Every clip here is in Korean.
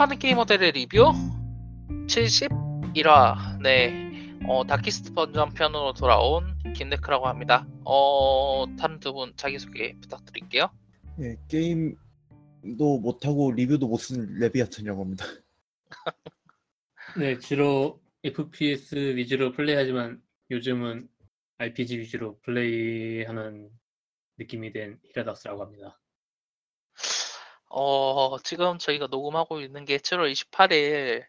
파는 게이머들의 리뷰 71화 네 어, 다키스트 번전 편으로 돌아온 김네크라고 합니다. 어, 다른 두분 자기소개 부탁드릴게요. 예, 게임도 못하고 리뷰도 못 쓴 레비아튼이라고 합니다. 네, 주로 FPS 위주로 플레이하지만 요즘은 RPG 위주로 플레이하는 느낌이 된 히라닥스라고 합니다. 어, 지금 저희가 녹음하고 있는 게 7월 28일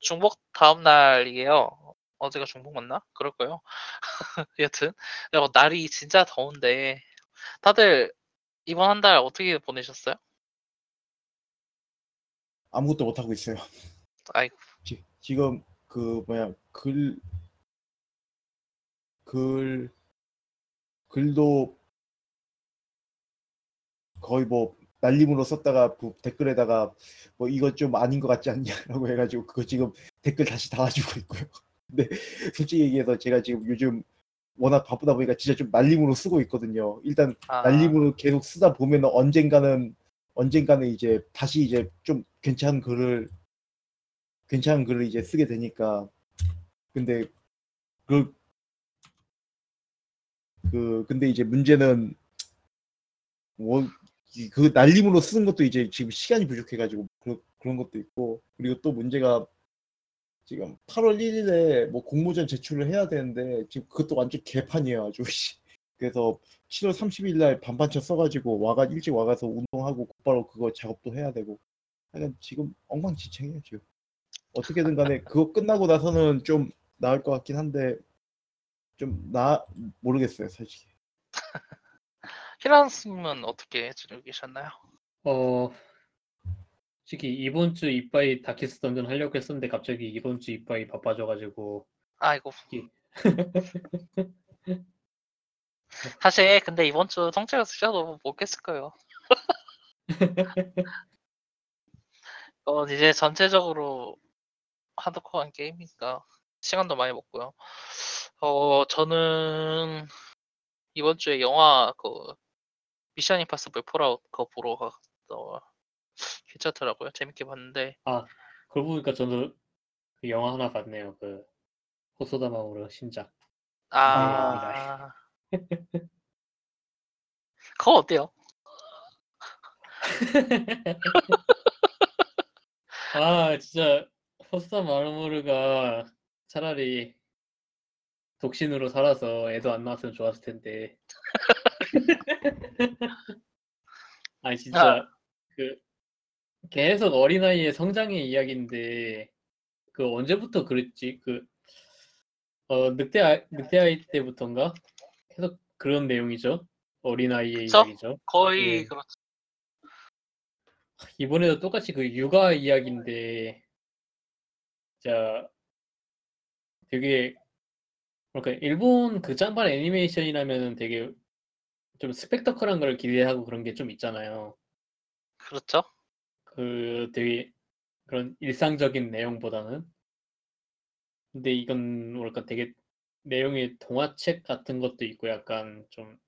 중복 다음 날이에요. 어제가 중복 맞나? 그럴 거예요. 여튼 어, 날이 진짜 더운데 다들 이번 한 달 어떻게 보내셨어요? 아무것도 못 하고 있어요. 아이고 지, 지금 그 뭐야 글 글, 글도 거의 뭐 날림으로 썼다가 그 댓글에다가 뭐 이거 좀 아닌 것 같지 않냐라고 해가지고 그거 지금 댓글 다시 달아주고 있고요. 근데 솔직히 얘기해서 제가 지금 요즘 워낙 바쁘다 보니까 진짜 좀 날림으로 쓰고 있거든요. 일단 아, 날림으로 계속 쓰다 보면 언젠가는 언젠가는 이제 다시 이제 좀 괜찮은 글을 괜찮은 글을 이제 쓰게 되니까 근데 그, 그 근데 이제 문제는 뭐 그 날림으로 쓰는 것도 이제 지금 시간이 부족해가지고 그런 그런 것도 있고 그리고 또 문제가 지금 8월 1일에 뭐 공모전 제출을 해야 되는데 지금 그것도 완전 개판이에요 아주. 씨. 그래서 7월 30일 날 반반차 써가지고 와가 일찍 와가서 운동하고 곧바로 그거 작업도 해야 되고. 하여간 지금 엉망진창이에요 지금. 어떻게든 간에 그거 끝나고 나서는 좀 나을 것 같긴 한데 좀 나 모르겠어요 솔직히 히란스님은 어떻게 지내고 계셨나요? 어, 솔직히 이번 주 이빠이 다키스 던전 하려고 했었는데 갑자기 이번 주 이빠이 바빠져가지고 아이고 예. 사실 근데 이번 주 성체가 쓰셔도 못 깼을 거예요. 어 이제 전체적으로 하드코어한 게임이니까 시간도 많이 먹고요. 어 저는 이번 주에 영화 그 미션 임파서블 폴아웃 그거 보러 갔어 괜찮더라고요. 재밌게 봤는데 그러고 보니까 저도 그 영화 하나 봤네요. 그 호소다 마모르 신작. 아 그거 어때요? 아 진짜 호소다 마모르가 차라리 독신으로 살아서 애도 안 낳았으면 좋았을 텐데. 아니 진짜 그 계속 어린아이의 성장의 이야기인데 그 언제부터 그랬지? 그 어 늑대 아이, 늑대 아이 때부터인가? 계속 그런 내용이죠. 어린아이의 그쵸? 이야기죠. 거의 예. 그렇죠. 이번에도 똑같이 그 육아 이야기인데 자 되게 그러니까 일본 그 짠발 애니메이션이라면은 되게 좀 스펙터클한 걸 기대하고 그런 게 좀 있잖아요. 그렇죠. 그 되게 그런 일상적인 내용보다는 근데 이건 뭐랄까 되게 내용이 동화책 같은 것도 있고 약간 좀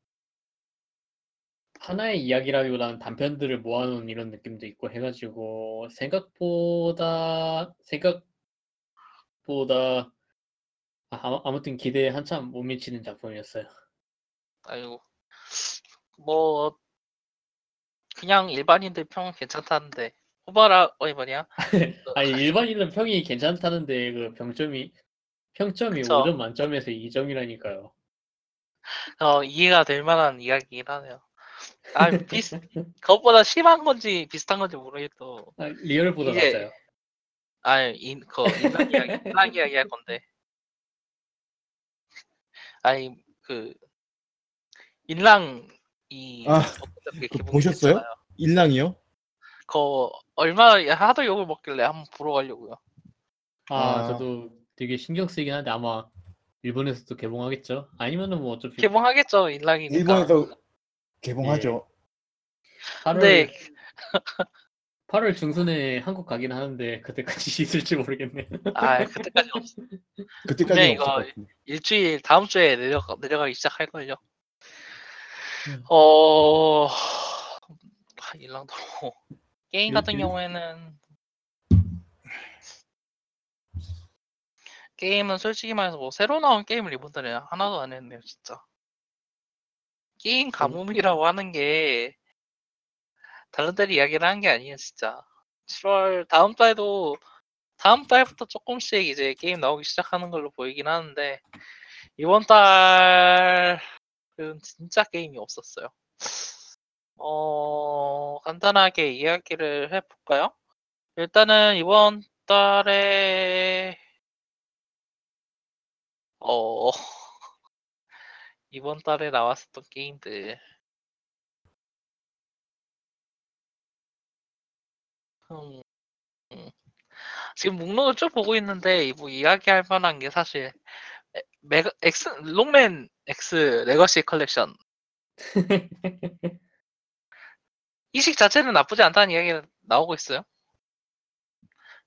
하나의 이야기라기보다는 단편들을 모아놓은 이런 느낌도 있고 해가지고 생각보다 생각보다 아, 아무- 아무튼 기대에 한참 못 미치는 작품이었어요. 아이고 뭐 그냥 일반인들 평은 괜찮다는데 호바라 어이 뭐냐 아니 일반인은 평이 괜찮다는데 그 평점이 평점이 그쵸. 5점 만점에서 2점이라니까요. 어 이해가 될 만한 이야기긴 하네요. 아 비슷 그것보다 심한 건지 비슷한 건지 모르겠도 아, 리얼보다 이게- 낮아요. 아니 인그 인랑 이야기 인랑 이야기 할 건데 아니 그 인랑 이 아, 어떻게 기분이 보셨어요? 됐잖아요. 일랑이요? 그 얼마 하도 욕을 먹길래 한번 보러 가려고요. 아, 아. 저도 되게 신경 쓰이긴 한데 아마 일본에서도 개봉하겠죠? 아니면은 뭐 어차피 개봉하겠죠 인랑이니까. 일본에서 개봉하죠. 8월 근데 8월 중순에 한국 가긴 하는데 그때까지 있을지 모르겠네. 아 그때까지 없 그때까지 근데 없을 이거 것 같은데. 일주일 다음 주에 내려가 내려가기 시작할 걸요. 음. 어 일랑도. 게임 예, 같은 일주일? 경우에는 게임은 솔직히 말해서 뭐 새로 나온 게임을 이번달에 하나도 안 했네요 진짜. 게임 네. 가뭄이라고 하는 게 다른 데를 이야기를 한 게 아니에요 진짜. 7월 다음 달에도 다음 달부터 조금씩 이제 게임 나오기 시작하는 걸로 보이긴 하는데 이번 달 은 진짜 게임이 없었어요. 어, 간단하게 이야기를 해볼까요? 일단은 이번 달에 어 이번 달에 나왔었던 게임들 음, 음. 지금 목록을 쭉 보고 있는데 뭐 이야기할 만한 게 사실 에- 메가 엑스 록맨 X Legacy Collection 이식 자체는 나쁘지 않다는 이야기가 나오고 있어요.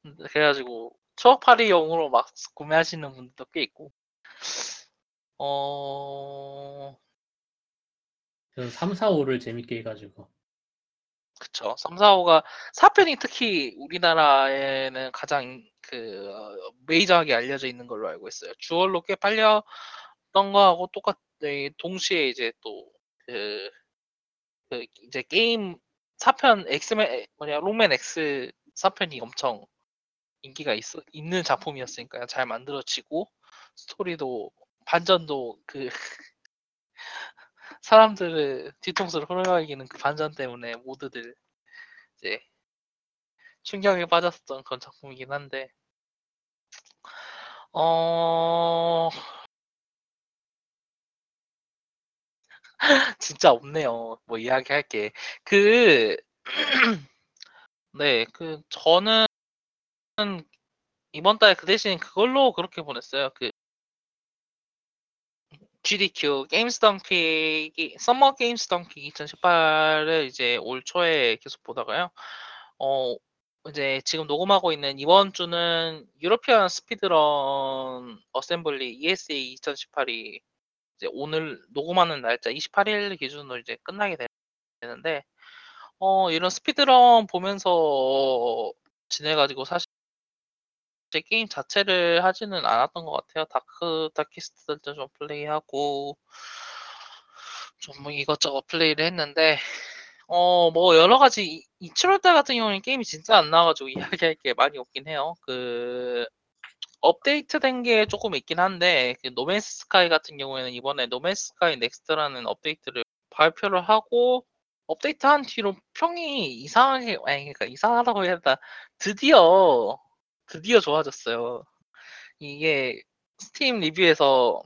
음, 그래가지고 추억팔이용으로 막 구매하시는 분들도 꽤 있고 어 저는 3, 4, 5를 재밌게 해가지고. 그쵸 3, 4, 5가 4편이 특히 우리나라에는 가장 그 어, 메이저하게 알려져 있는 걸로 알고 있어요. 주얼로 꽤 팔렸던 거하고 똑같 네, 동시에 이제 또그 그 이제 게임 4편 엑스맨 뭐냐 록맨 X 4편이 엄청 인기가 있, 있는 작품이었으니까요. 잘 만들어지고 스토리도 반전도 그 사람들을 뒤통수를 흘러이기는 그 반전 때문에 모두들 이제 충격에 빠졌었던 그런 작품이긴 한데 어 진짜 없네요. 뭐 이야기할 게. 그 네, 그 저는 이번 달에 그 대신 그걸로 그렇게 보냈어요. 그 GDQ Games Done Quick Summer Games Done Quick 2018을 이제 올 초에 계속 보다가요. 어 이제 지금 녹음하고 있는 이번 주는 European Speedrun Assembly ESA 2018이 이제 오늘 녹음하는 날짜 28일 기준으로 이제 끝나게 되는데 어 이런 speedrun 보면서 지내가지고 사실 제 게임 자체를 하지는 않았던 것 같아요. Dark Darkest도 좀 플레이하고 좀 뭐 이것저것 플레이를 했는데 어 뭐 여러 가지 이, 이 7월달 같은 경우는 게임이 진짜 안 나와가지고 이야기할 게 많이 없긴 해요. 그 업데이트된 게 조금 있긴 한데 그 No Man's Sky 같은 경우에는 이번에 No Man's Sky Next라는 업데이트를 발표를 하고 업데이트한 뒤로 평이 이상하게 아니 그러니까 이상하다고 해야 되나 드디어 드디어 좋아졌어요. 이게 스팀 리뷰에서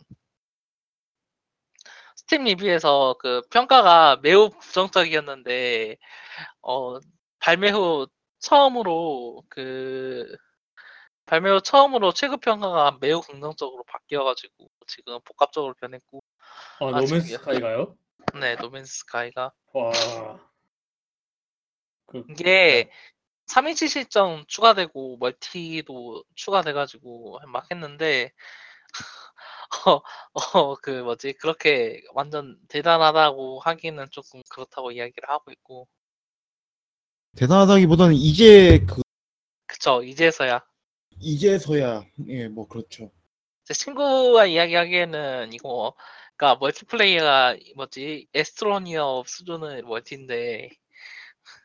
스팀 리뷰에서 그 평가가 매우 부정적이었는데 어 발매 후 처음으로 그 발매 후 처음으로 최고 평가가 매우 긍정적으로 바뀌어가지고 지금 복합적으로 변했고 아, 아, No Man's 저기요. Sky가요? 네 No Man's Sky가 와. 그, 이게 3인칭 시점 추가되고 멀티도 추가돼가지고 막 했는데 어, 어, 그 뭐지? 그렇게 완전 대단하다고 하기는 조금 그렇다고 이야기를 하고 있고. 대단하다기보다는 이제 그 그쵸 이제서야. 이제서야. 예 뭐 그렇죠. 제 친구와 이야기하기에는 이거 그러니까 멀티플레이어가 뭐지? Astroneer 수준의 멀티인데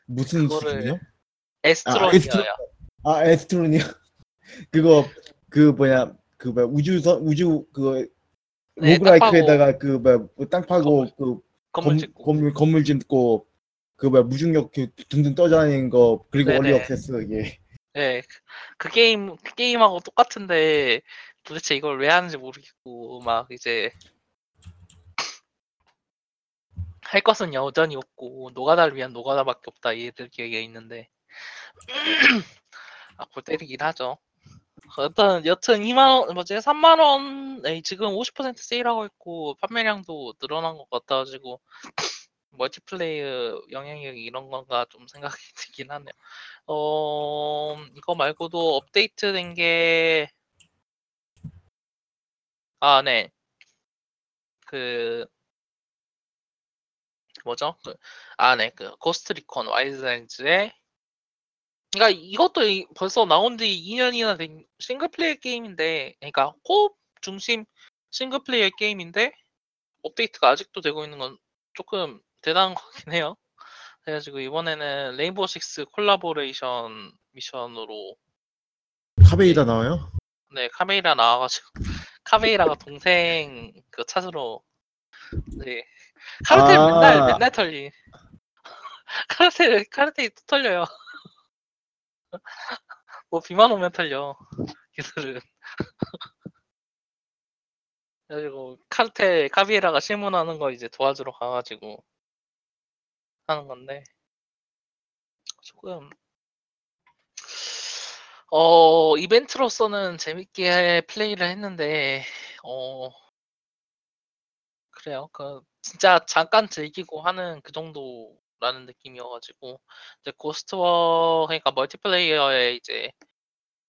무슨 그거를- 수준이요? 에스트로니어야 아 에스트로니아 그거 그 뭐냐 그 뭐야 우주선 우주 그거 네, 로그라이크에다가 그 뭐야 땅 파고 건물, 그 건물 검- 짓고. 건물 건물 짓고 그 뭐야 무중력 그 등등 떠다니는 거 그리고 네네. 얼리 액세스 예. 네, 그- 그 게임 그 게임하고 똑같은데 도대체 이걸 왜 하는지 모르겠고 막 이제 할 것은 여전히 없고 노가다를 위한 노가다밖에 없다 얘들 기억이 있는데 아, 골 때리긴 하죠. 일단 여튼 2만 원 뭐지 3만 원 에, 지금 50% 세일하고 있고 판매량도 늘어난 것 같아가지고 멀티플레이어 영향력이 이런 건가 좀 생각이 들긴 하네요. 어 이거 말고도 업데이트된 게 아, 네. 그 뭐죠? 그, 아, 네. 그 Ghost Recon Wildlands의 그러니까 이것도 이- 벌써 나온 지 2년이나 된 싱글 플레이어 게임인데, 그러니까 co-op 중심 싱글 플레이어 게임인데 업데이트가 아직도 되고 있는 건 조금 대단한 거긴 해요. 그래가지고 이번에는 Rainbow Six 콜라보레이션 미션으로 카베이라 나와요? 네 카메이라 나와가지고 카메이라가 동생 그 찾으러 네 카르텔 아. 맨날 맨날 털리 카르텔 카르텔이 또 털려요. 뭐 비만 오면 털려 걔들은. 그래가지고 카르텔 카비에라가 실문하는 거 이제 도와주러 가가지고 하는 건데 조금 어 이벤트로서는 재밌게 플레이를 했는데 어 그래요 그 진짜 잠깐 즐기고 하는 그 정도 라는 느낌이어가지고 이제 고스트워 그러니까 멀티플레이어에 이제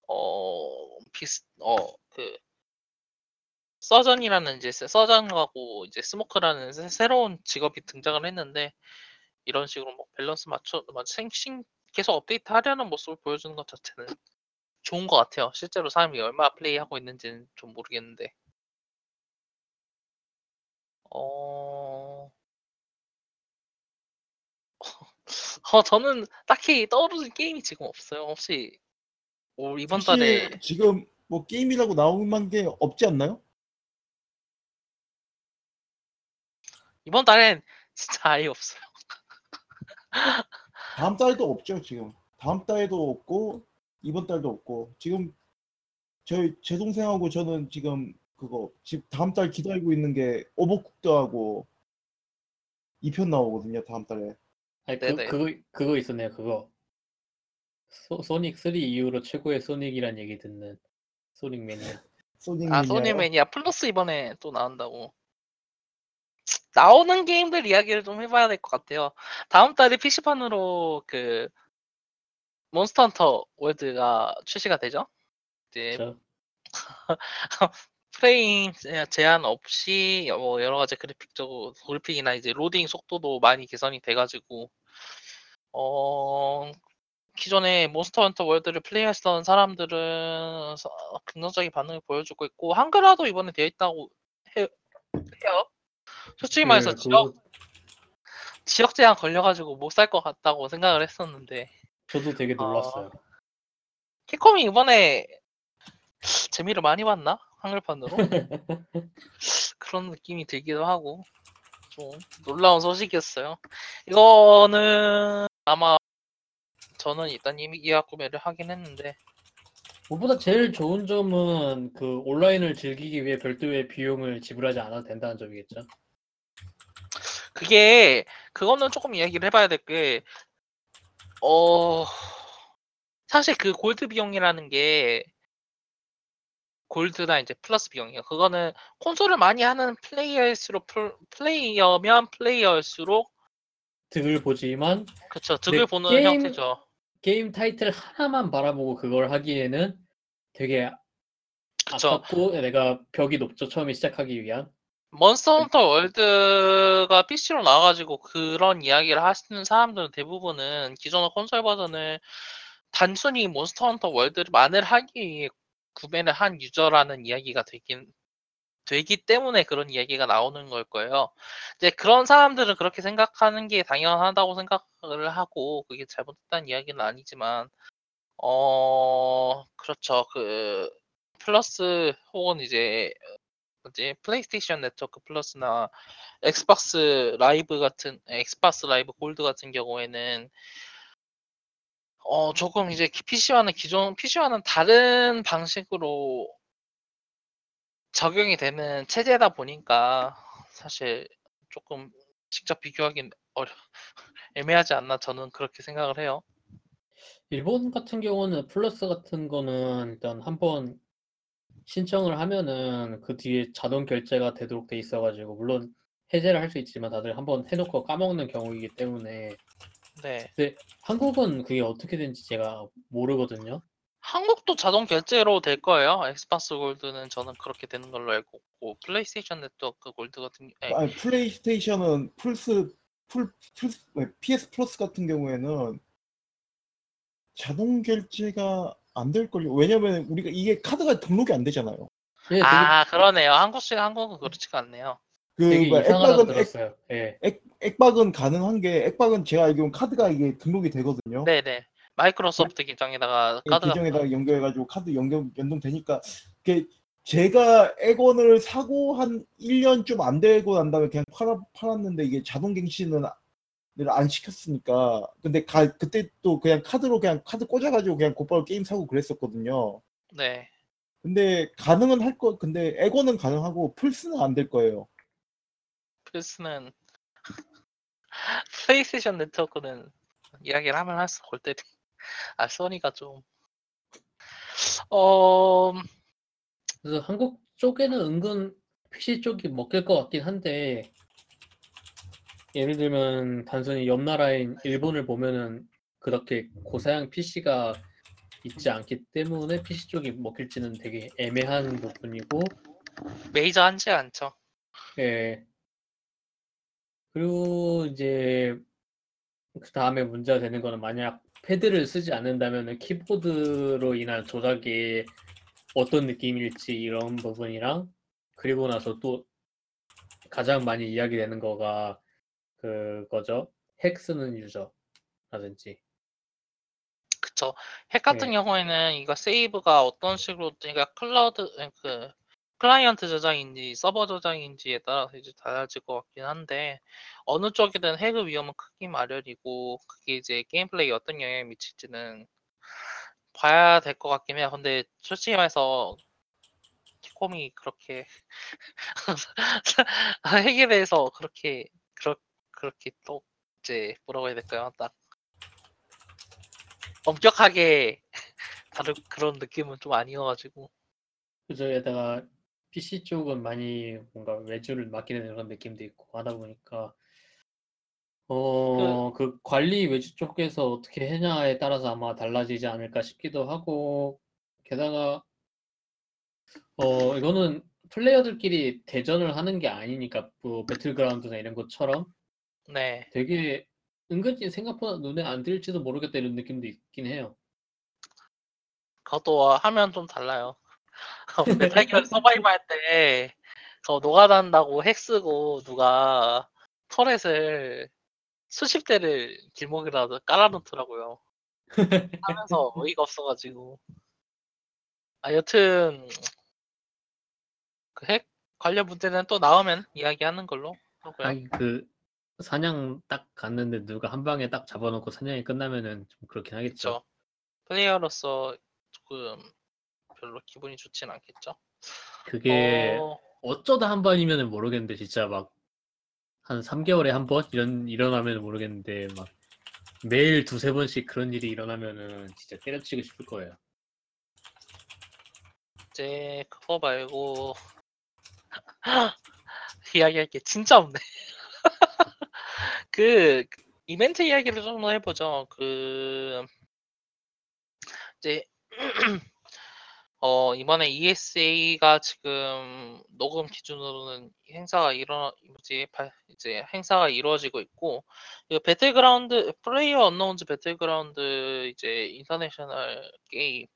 어 비슷 어그 서전이라는 이제 세- 서전하고 이제 스모크라는 새- 새로운 직업이 등장을 했는데 이런 식으로 뭐 밸런스 맞춰 맞 생신 계속 업데이트 하려는 모습을 보여주는 것 자체는 좋은 것 같아요. 실제로 사람이 얼마나 플레이하고 있는지는 좀 모르겠는데. 어... 어, 저는 딱히 떠오르는 게임이 지금 없어요. 혹시 올 이번 달에 사실 지금 뭐 게임이라고 만한 게 없지 않나요? 이번 달엔 진짜 아예 없어요. 다음 달도 없죠 지금. 다음 달에도 없고 이번 달도 없고 지금 저희 제 동생하고 저는 지금 그거 지금 다음 달 기다리고 있는 게 오버쿡도 하고 2편 나오거든요 다음 달에. 아니 그, 네네. 그거 그거 있었네요 그거 소, 소닉 3 이후로 최고의 소닉이란 얘기 듣는 소닉 매니아 소닉 아? 소니 Mania Plus 이번에 또 나온다고. 나오는 게임들 이야기를 좀 해봐야 될 것 같아요. 다음 달에 PC판으로 그 Monster Hunter World가 출시가 되죠? 이제 저 프레임 제- 제한 없이 뭐 여러 가지 그래픽적으로 그래픽이나 이제 로딩 속도도 많이 개선이 돼가지고 어 기존에 Monster Hunter World를 플레이했던 사람들은 서- 긍정적인 반응을 보여주고 있고 한글화도 이번에 되어 있다고 해, 요 솔직히 말해서 그- 지역 그거 지역 제한 걸려가지고 못 살 것 같다고 생각을 했었는데 저도 되게 놀랐어요. 캡콤이 이번에 재미를 많이 봤나 한글판으로 그런 느낌이 들기도 하고 좀 놀라운 소식이었어요. 이거는 아마 저는 일단 이미 예약 구매를 하긴 했는데 무엇보다 제일 좋은 점은 그 온라인을 즐기기 위해 별도의 비용을 지불하지 않아도 된다는 점이겠죠. 그게 그거는 조금 이야기를 해봐야 될 게 어 사실 그 골드 비용이라는 게 골드나 이제 플러스 비용이에요. 그거는 콘솔을 많이 하는 플레이어일수록 플- 플레이어면 플레이어일수록 득을 보지만 그쵸 득을 보는 게임- 형태죠. 게임 타이틀 하나만 바라보고 그걸 하기에는 되게 그쵸. 아깝고 내가 벽이 높죠 처음에 시작하기 위한 Monster Hunter World가 PC로 나와가지고 그런 이야기를 하시는 사람들은 대부분은 기존의 콘솔 버전을 단순히 Monster Hunter World만을 하기 위해 구매를 한 유저라는 이야기가 되긴 되기 때문에 그런 이야기가 나오는 걸 거예요. 이제 그런 사람들은 그렇게 생각하는 게 당연하다고 생각을 하고 그게 잘못됐다는 이야기는 아니지만 어 그렇죠 그 플러스 혹은 이제 뭐지 PlayStation Network Plus나 Xbox Live 같은 Xbox Live Gold 같은 경우에는 어 조금 이제 PC와는 기존 PC와는 다른 방식으로 적용이 되는 체제다 보니까 사실 조금 직접 비교하기는 어려 애매하지 않나 저는 그렇게 생각을 해요. 일본 같은 경우는 플러스 같은 거는 일단 한번 신청을 하면은 그 뒤에 자동 결제가 되도록 돼 있어가지고 물론 해제를 할 수 있지만 다들 한번 해놓고 까먹는 경우이기 때문에 네. 근데 한국은 그게 어떻게 되는지 제가 모르거든요. 한국도 자동 결제로 될 거예요. Xbox Gold는 저는 그렇게 되는 걸로 알고 있고 PlayStation Network Gold 같은 경- 아니, 아니, PlayStation은 플스 풀, 플스 PS Plus 같은 경우에는 자동 결제가 안 될 걸요. 왜냐면 우리가 이게 카드가 등록이 안 되잖아요. 예, 되게, 아 그러네요. 한국식 한국은 그렇지가 않네요. 그 되게 뭐 이상하다고 액박은 액, 들었어요. 예. 액, 액박은 가능한 게 액박은 제가 알기로는 카드가 이게 등록이 되거든요. 네네. 마이크로소프트 계정에다가 그 카드가 계정에다가 연결해가지고 카드 연결 연동되니까 그 제가 액원을 사고 한 1년 좀안 되고 난 다음에 그냥 팔아, 팔았는데 이게 자동 갱신은 아- 안 시켰으니까 근데 가, 그때 또 그냥 카드로 그냥 카드 꽂아가지고 그냥 곧바로 게임 사고 그랬었거든요. 네. 근데 가능은 할 거 근데 액원은 가능하고 플스는 안 될 거예요. 플스는 플레이스테이션 네트워크는 이야기를 하면 할수록 골 때리. 아 소니가 좀 어, 그래서 한국 쪽에는 은근 PC 쪽이 먹힐 것 같긴 한데 예를 들면 단순히 옆 나라인 일본을 보면은 그렇게 고사양 PC가 있지 않기 때문에 PC 쪽이 먹힐지는 되게 애매한 부분이고 메이저 한지 않죠. 예. 그리고 이제 그 다음에 문제가 되는 거는 만약 패드를 쓰지 않는다면 키보드로 인한 조작이 어떤 느낌일지 이런 부분이랑 그리고 나서 또 가장 많이 이야기되는 거가 그거죠. 핵 쓰는 유저라든지. 그쵸. 핵 같은 네. 경우에는 이거 세이브가 어떤 식으로 그러니까 클라우드 그 클라이언트 저장인지 서버 저장인지에 따라서 이제 달라질 것 같긴 한데 어느 쪽이든 핵의 위험은 크기 마련이고 그게 이제 게임 플레이에 어떤 영향을 미칠지는 봐야 될 것 같긴 해요. 근데 솔직히 말해서 Capcom이 그렇게 핵에 대해서 그렇게 그렇 그렇게 또 이제 뭐라고 해야 될까요? 딱 엄격하게 다른 그런 느낌은 좀 아니어가지고 그저 게다가 PC 쪽은 많이 뭔가 외주를 맡기는 그런 느낌도 있고 하다 보니까 어, 그 관리 외주 쪽에서 어떻게 해냐에 따라서 아마 달라지지 않을까 싶기도 하고 게다가 어, 이거는 플레이어들끼리 대전을 하는 게 아니니까 뭐 배틀그라운드나 이런 것처럼 네 되게 은근히 생각보다 눈에 안 띌지도 모르겠다 이런 느낌도 있긴 해요. 그것도 하면 좀 달라요. 메탈기어 서바이브 할때 그거 노가다한다고 핵 쓰고 누가 터렛을 수십 대를 길목이라도 깔아놓더라고요. 하면서 어이가 없어가지고. 아 여튼 그 핵 관련 문제는 또 나오면 이야기하는 걸로 하고요. 아니 그 사냥 딱 갔는데 누가 한 방에 딱 잡아놓고 사냥이 끝나면은 좀 그렇긴 하겠죠. 그렇죠. 플레이어로서 조금 별로 기분이 좋진 않겠죠. 그게 어, 어쩌다 한 번이면은 모르겠는데 진짜 막 한 3개월에 한 번 이런 일어나면 모르겠는데 막 매일 두세 번씩 그런 일이 일어나면은 진짜 때려치고 싶을 거예요. 이제 그거 말고 이야기할 게 진짜 없네. 그 이벤트 이야기를 좀 더 해보죠. 그 이제 어 이번에 ESA가 지금 녹음 기준으로는 행사가 일어 이제 행사가 이루어지고 있고 이 Battlegrounds PlayerUnknown's Battlegrounds 이제 International 게임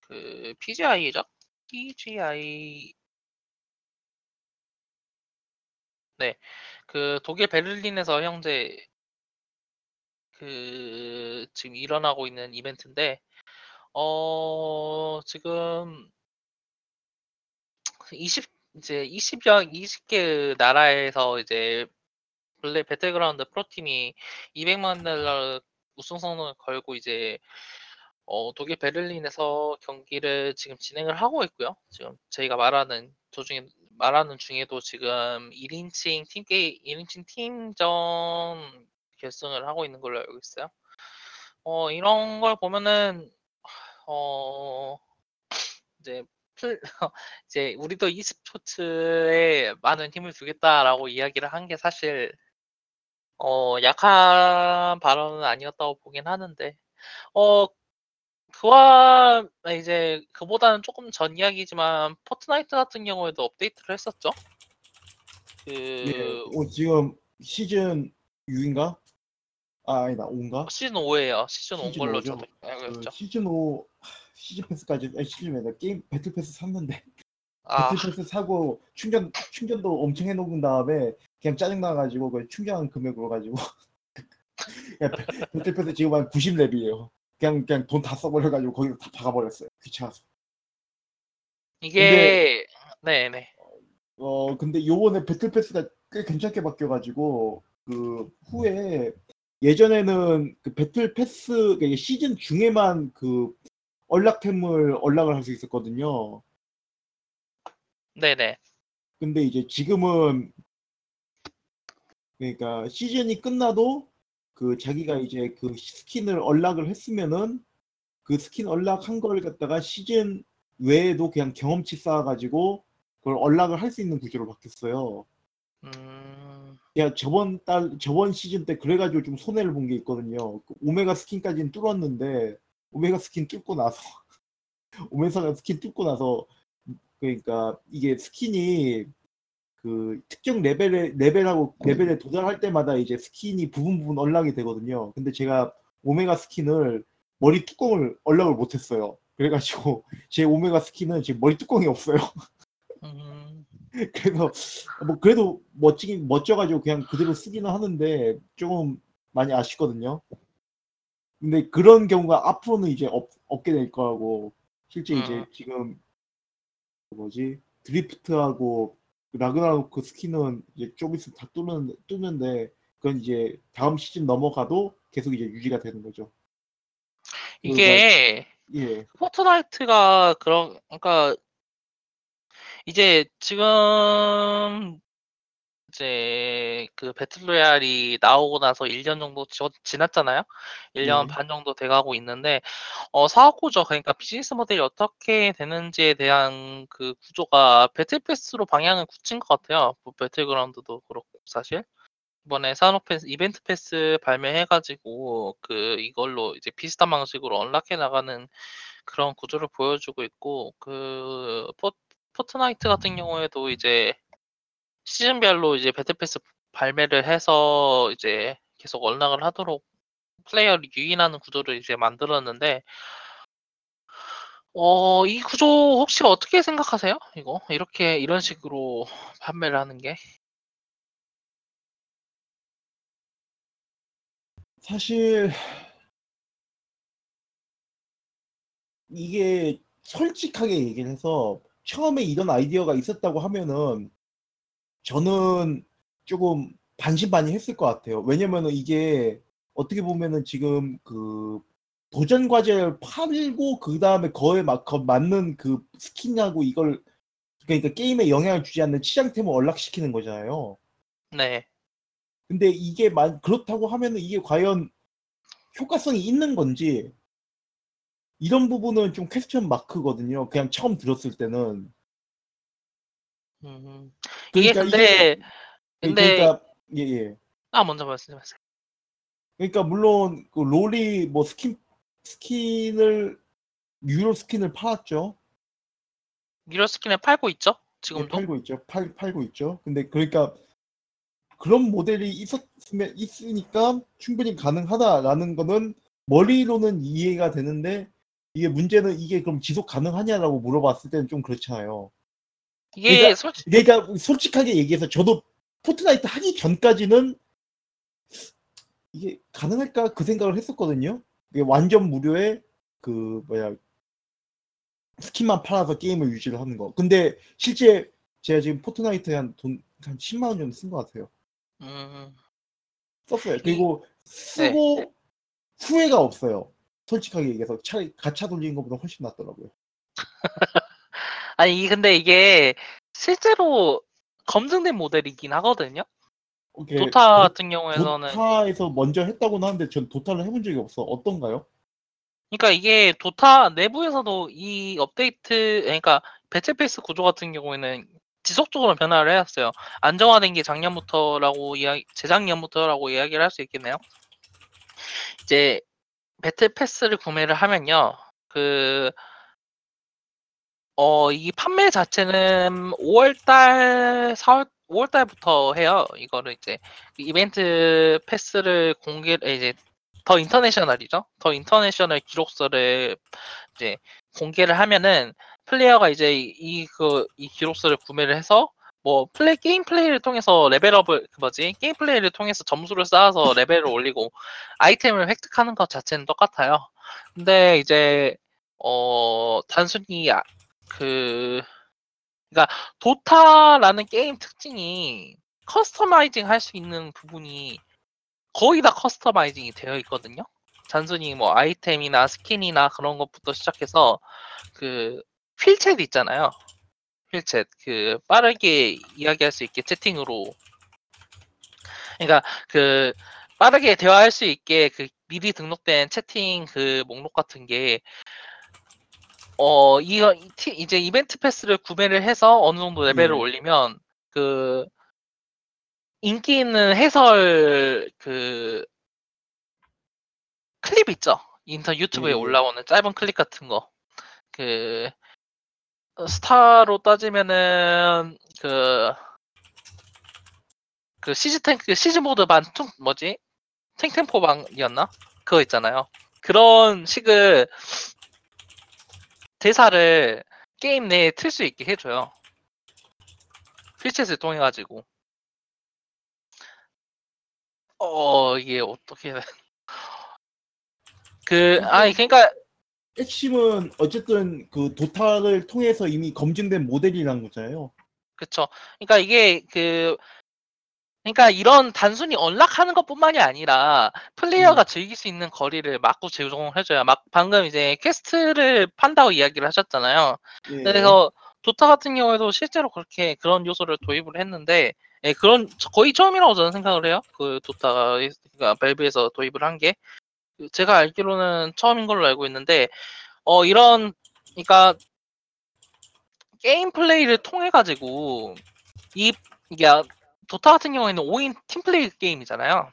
그 PGI죠? PGI 그 독일 베를린에서 현재 그 지금 일어나고 있는 이벤트인데 어 지금 20 이제 20여 20개 나라에서 이제 블레 배틀그라운드 프로팀이 200만 달러 우승 성능을 걸고 이제 어, 독일 베를린에서 경기를 지금 진행을 하고 있고요. 지금 저희가 말하는 도중에 말하는 중에도 지금 1인칭 팀 게임 1인칭 팀전 결승을 하고 있는 걸로 알고 있어요. 어, 이런 걸 보면은 어 이제 플- 이제 우리도 e스포츠에 많은 힘을 주겠다라고 이야기를 한 게 사실 어 약한 발언은 아니었다고 보긴 하는데 어 그와 이제 그보다는 조금 전 이야기지만 포트나이트 같은 경우에도 업데이트를 했었죠. 그 예, 어, 지금 시즌 6인가? 아 아니다 5인가? 시즌 5예요. 시즌 5인 시즌 걸로 5죠? 저도 알고 그 있죠. 시즌 5 시즌 패스까지 아니 시즌 왜 게임 battle pass 샀는데 아, battle pass 사고 충전 충전도 엄청 해놓은 다음에 그냥 짜증 나가지고 그 충전 금액으로 가지고 야, 배- 배틀 패스 지금 한 90렙이에요. 그냥 그냥 돈 다 써버려가지고 거기서 다 박아버렸어요. 귀찮아서. 이게 네네. 어 근데 요번에 배틀 패스가 꽤 괜찮게 바뀌어가지고 그 후에 예전에는 그 배틀 패스 그러니까 시즌 중에만 그 언락템을 언락을 할 수 있었거든요. 네네. 근데 이제 지금은 그러니까 시즌이 끝나도 그 자기가 이제 그 스킨을 unlock을 했으면은 그 스킨 unlock한 걸 갖다가 시즌 외에도 그냥 경험치 쌓아가지고 그걸 unlock을 할 수 있는 구조로 바뀌었어요. 음, 야 저번 달 저번 시즌 때 그래가지고 좀 손해를 본 게 있거든요. 그 오메가 스킨까지는 뚫었는데 오메가 스킨 뚫고 나서 오메가 스킨 뚫고 나서 그러니까 이게 스킨이 그 특정 레벨에 레벨하고 레벨에 도달할 때마다 이제 스킨이 부분 부분 unlock이 되거든요. 근데 제가 오메가 스킨을 머리 뚜껑을 unlock을 못했어요. 그래가지고 제 오메가 스킨은 지금 머리 뚜껑이 없어요. 음, 그래서 뭐 그래도 멋지긴 멋져가지고 그냥 그대로 쓰기는 하는데 조금 많이 아쉽거든요. 근데 그런 경우가 앞으로는 이제 없, 없게 될 거라고 실제 이제 음. 지금 그 뭐지 드리프트하고 라그나로크 스킨은 이제 좀 있으면 다 뚫는 뚫는데 그건 이제 다음 시즌 넘어가도 계속 이제 유지가 되는 거죠. 이게 예, 포트나이트가 그런 그러니까 이제 지금 이제 그 battle royale이 나오고 나서 1년 정도 지- 지났잖아요. 1년 네. 반 정도 돼가고 있는데 어 사업 구조 그러니까 비즈니스 모델이 어떻게 되는지에 대한 그 구조가 battle pass로 방향을 굳힌 것 같아요. 뭐 배틀그라운드도 그렇고 사실 이번에 사녹 패스 이벤트 패스 발매해가지고 그 이걸로 이제 비슷한 방식으로 unlock해 나가는 그런 구조를 보여주고 있고 그 포, 포트나이트 같은 경우에도 이제 시즌별로 이제 battle pass 발매를 해서 이제 계속 언락을 하도록 플레이어를 유인하는 구조를 이제 만들었는데 어, 이 구조 혹시 어떻게 생각하세요? 이거 이렇게 이런 식으로 판매를 하는 게? 사실 이게 솔직하게 얘기를 해서 처음에 이런 아이디어가 있었다고 하면은 저는 조금 반신반의 했을 것 같아요. 왜냐면은 이게 어떻게 보면은 지금 그 도전 과제를 팔고 그 다음에 거에 막 거- 맞는 그 스킨하고 이걸 그러니까 게임에 영향을 주지 않는 치장템을 언락시키는 거잖아요. 네. 근데 이게 만 그렇다고 하면은 이게 과연 효과성이 있는 건지 이런 부분은 좀 question mark거든요. 그냥 처음 들었을 때는. 음, 이게 그러니까 근데 이게- 근데 그러니까 예 예. 아 먼저 말씀하세요. 그러니까 물론 그 롤이 뭐 스킨 스킨을 유료 스킨을 팔았죠. 유료 스킨을 팔고 있죠? 예, 지금도? 팔고 있죠. 팔 팔고 있죠. 근데 그러니까 그런 모델이 있었으면 있으니까 충분히 가능하다라는 거는 머리로는 이해가 되는데 이게 문제는 이게 그럼 지속 가능하냐라고 물어봤을 때는 좀 그렇잖아요. 이게 그러니까- 솔직히 그러니까 솔직하게 얘기해서 저도 포트나이트 하기 전까지는 이게 가능할까 그 생각을 했었거든요. 이게 완전 무료에 그 뭐야 스킨만 팔아서 게임을 유지를 하는 거. 근데 실제 제가 지금 포트나이트에 한 돈 한 10만 원 정도 쓴 것 같아요. 음, 썼어요. 그리고 쓰고 후회가 없어요. 솔직하게 얘기해서 차라리 가차 돌리는 것보다 훨씬 낫더라고요. 아니 이- 근데 이게 실제로 검증된 모델이긴 하거든요. 오케이. 도타 같은 경우에서는 도타에서 먼저 했다고는 하는데 전 도타를 해본 적이 없어. 어떤가요? 그러니까 이게 도타 내부에서도 이 업데이트 그러니까 배틀패스 구조 같은 경우에는 지속적으로 변화를 해왔어요. 안정화된 게 작년부터라고 이야기 재작년부터라고 이야기를 할 수 있겠네요. 이제 battle pass를 구매를 하면요. 그 어, 이 판매 자체는 5월달, 4월 5월 달부터 해요. 이거를 이제 이벤트 패스를 공개 이제 The International이죠. The International 기록서를 이제 공개를 하면은 플레이어가 이제 이 그 이 기록서를 구매를 해서 뭐 플레이 게임 플레이를 통해서 level up을 그 뭐지 게임 플레이를 통해서 점수를 쌓아서 레벨을 올리고 아이템을 획득하는 것 자체는 똑같아요. 근데 이제 어 단순히 아- 그 그러니까 도타라는 게임 특징이 customizing 할 수 있는 부분이 거의 다 customizing이 되어 있거든요. 단순히 뭐 아이템이나 스킨이나 그런 것부터 시작해서 그 휠챗 있잖아요. 휠챗 그 빠르게 이야기할 수 있게 채팅으로 그러니까 그 빠르게 대화할 수 있게 그 미리 등록된 채팅 그 목록 같은 게 어, 이거 이- 티- 이제 이벤트 패스를 구매를 해서 어느 정도 레벨을 예. 올리면 그 인기 있는 해설 그 클립 있죠. 인터 유튜브에 예. 올라오는 짧은 클립 같은 거. 그 어, 스타로 따지면은 그 그 시즈 탱크 시즈 모드 반 퉁, 뭐지? 탱템포 방이었나? 그거 있잖아요. 그런 식의 대사를 게임 내에 틀 수 있게 해줘요. 필챗을 통해 가지고. 어 이게 어떻게 그 아니 그러니까 핵심은 어쨌든 그 도타를 통해서 이미 검증된 모델이라는 거잖아요. 그쵸. 그러니까 이게 그 그러니까 이런 단순히 unlock하는 것뿐만이 아니라 플레이어가 즐길 수 있는 거리를 막고 제공을 해줘야 막 방금 이제 quest를 판다고 이야기를 하셨잖아요. 예. 그래서 도타 같은 경우에도 실제로 그렇게 그런 요소를 도입을 했는데 예, 그런 거의 처음이라고 저는 생각을 해요. 그 도타가 그러니까 밸브에서 도입을 한 게. 그 제가 알기로는 처음인 걸로 알고 있는데 어 이런 그러니까 게임 플레이를 통해 가지고 이 이게 아- 도타 같은 경우에는 5인 팀 플레이 게임이잖아요.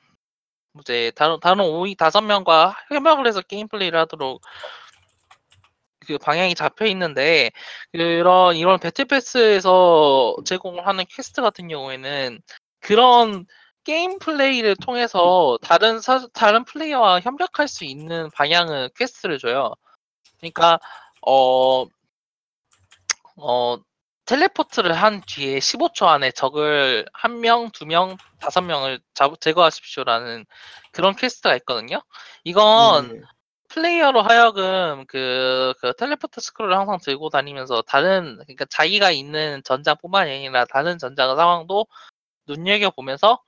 이제 다른 다른 5인 다섯 명과 협력을 해서 게임 플레이를 하도록 그 방향이 잡혀 있는데 그런 이런 battle pass에서 제공을 하는 퀘스트 같은 경우에는 그런 게임 플레이를 통해서 다른 사, 다른 플레이어와 협력할 수 있는 방향의 quest를 줘요. 그러니까 어 어, teleport를 한 뒤에 15초 안에 적을 한 명, 두 명, 다섯 명을 잡, 제거하십시오라는 그런 quest가 있거든요. 이건 예. 플레이어로 하여금 그, 그 teleport scroll을 항상 들고 다니면서 다른 그러니까 자기가 있는 전장뿐만이 아니라 다른 전장 상황도 눈여겨 보면서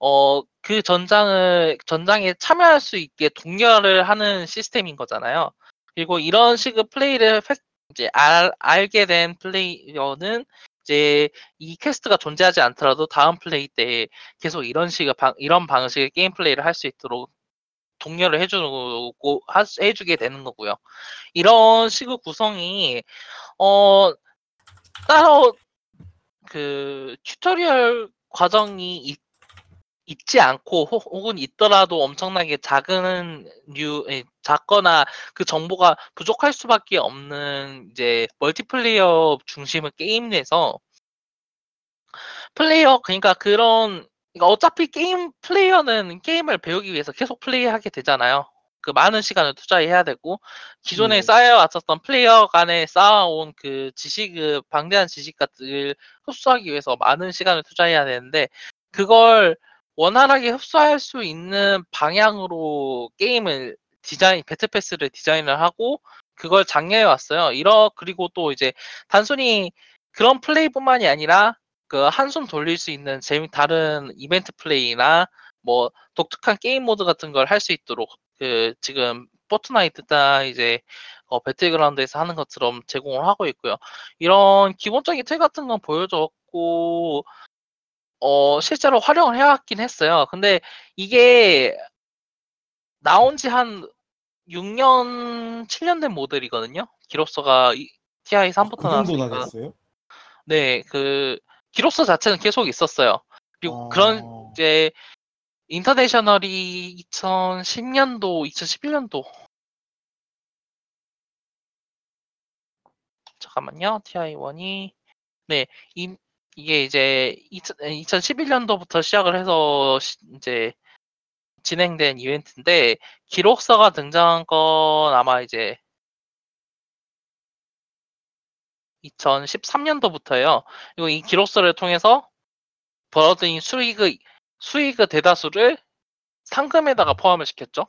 어 그 전장을 전장에 참여할 수 있게 독려를 하는 시스템인 거잖아요. 그리고 이런 식의 플레이를 획- 이제 알, 알게 된 플레이어는 이제 이 quest가 존재하지 않더라도 다음 플레이 때 계속 이런 식의 방, 이런 방식의 게임 플레이를 할 수 있도록 독려를 해주고 하- 해주게 되는 거고요. 이런 식의 구성이 어 따로 그 tutorial 과정이 있, 있지 않고 혹- 혹은 있더라도 엄청나게 작은 류 에, 작거나 그 정보가 부족할 수밖에 없는 이제 멀티플레이어 중심의 게임 내에서 플레이어 그러니까 그런 그러니까 어차피 게임 플레이어는 게임을 배우기 위해서 계속 플레이하게 되잖아요. 그 많은 시간을 투자해야 되고 기존에 네. 쌓여왔었던 플레이어 간에 쌓아온 그 지식, 그 방대한 지식 같은 흡수하기 위해서 많은 시간을 투자해야 되는데 그걸 원활하게 흡수할 수 있는 방향으로 게임을 디자인, battle pass를 디자인을 하고 그걸 장려해 왔어요. 이러 그리고 또 이제 단순히 그런 플레이뿐만이 아니라 그 한숨 돌릴 수 있는 재미 다른 이벤트 플레이나 뭐 독특한 게임 모드 같은 걸 할 수 있도록 그 지금 Fortnite나 이제 어, 배틀그라운드에서 하는 것처럼 제공을 하고 있고요. 이런 기본적인 틀 같은 건 보여줬고 어 실제로 활용을 해왔긴 했어요. 근데 이게 나온 지 한 6년, 7년 된 모델이거든요. 기록서가 이- TI 3부터 그. 됐어요? 네, 그 기록서 자체는 계속 있었어요. 그리고 그런 아, 이제 인터내셔널이 2010년도, 2011년도 잠깐만요. TI1이 네, 인, 이게 이제 2011년도부터 시작을 해서 시- 이제 진행된 이벤트인데 기록서가 등장한 건 아마 이제 2013년도부터예요. 그리고 이 기록서를 통해서 벌어들인 수익의 수익의 대다수를 상금에다가 포함을 시켰죠.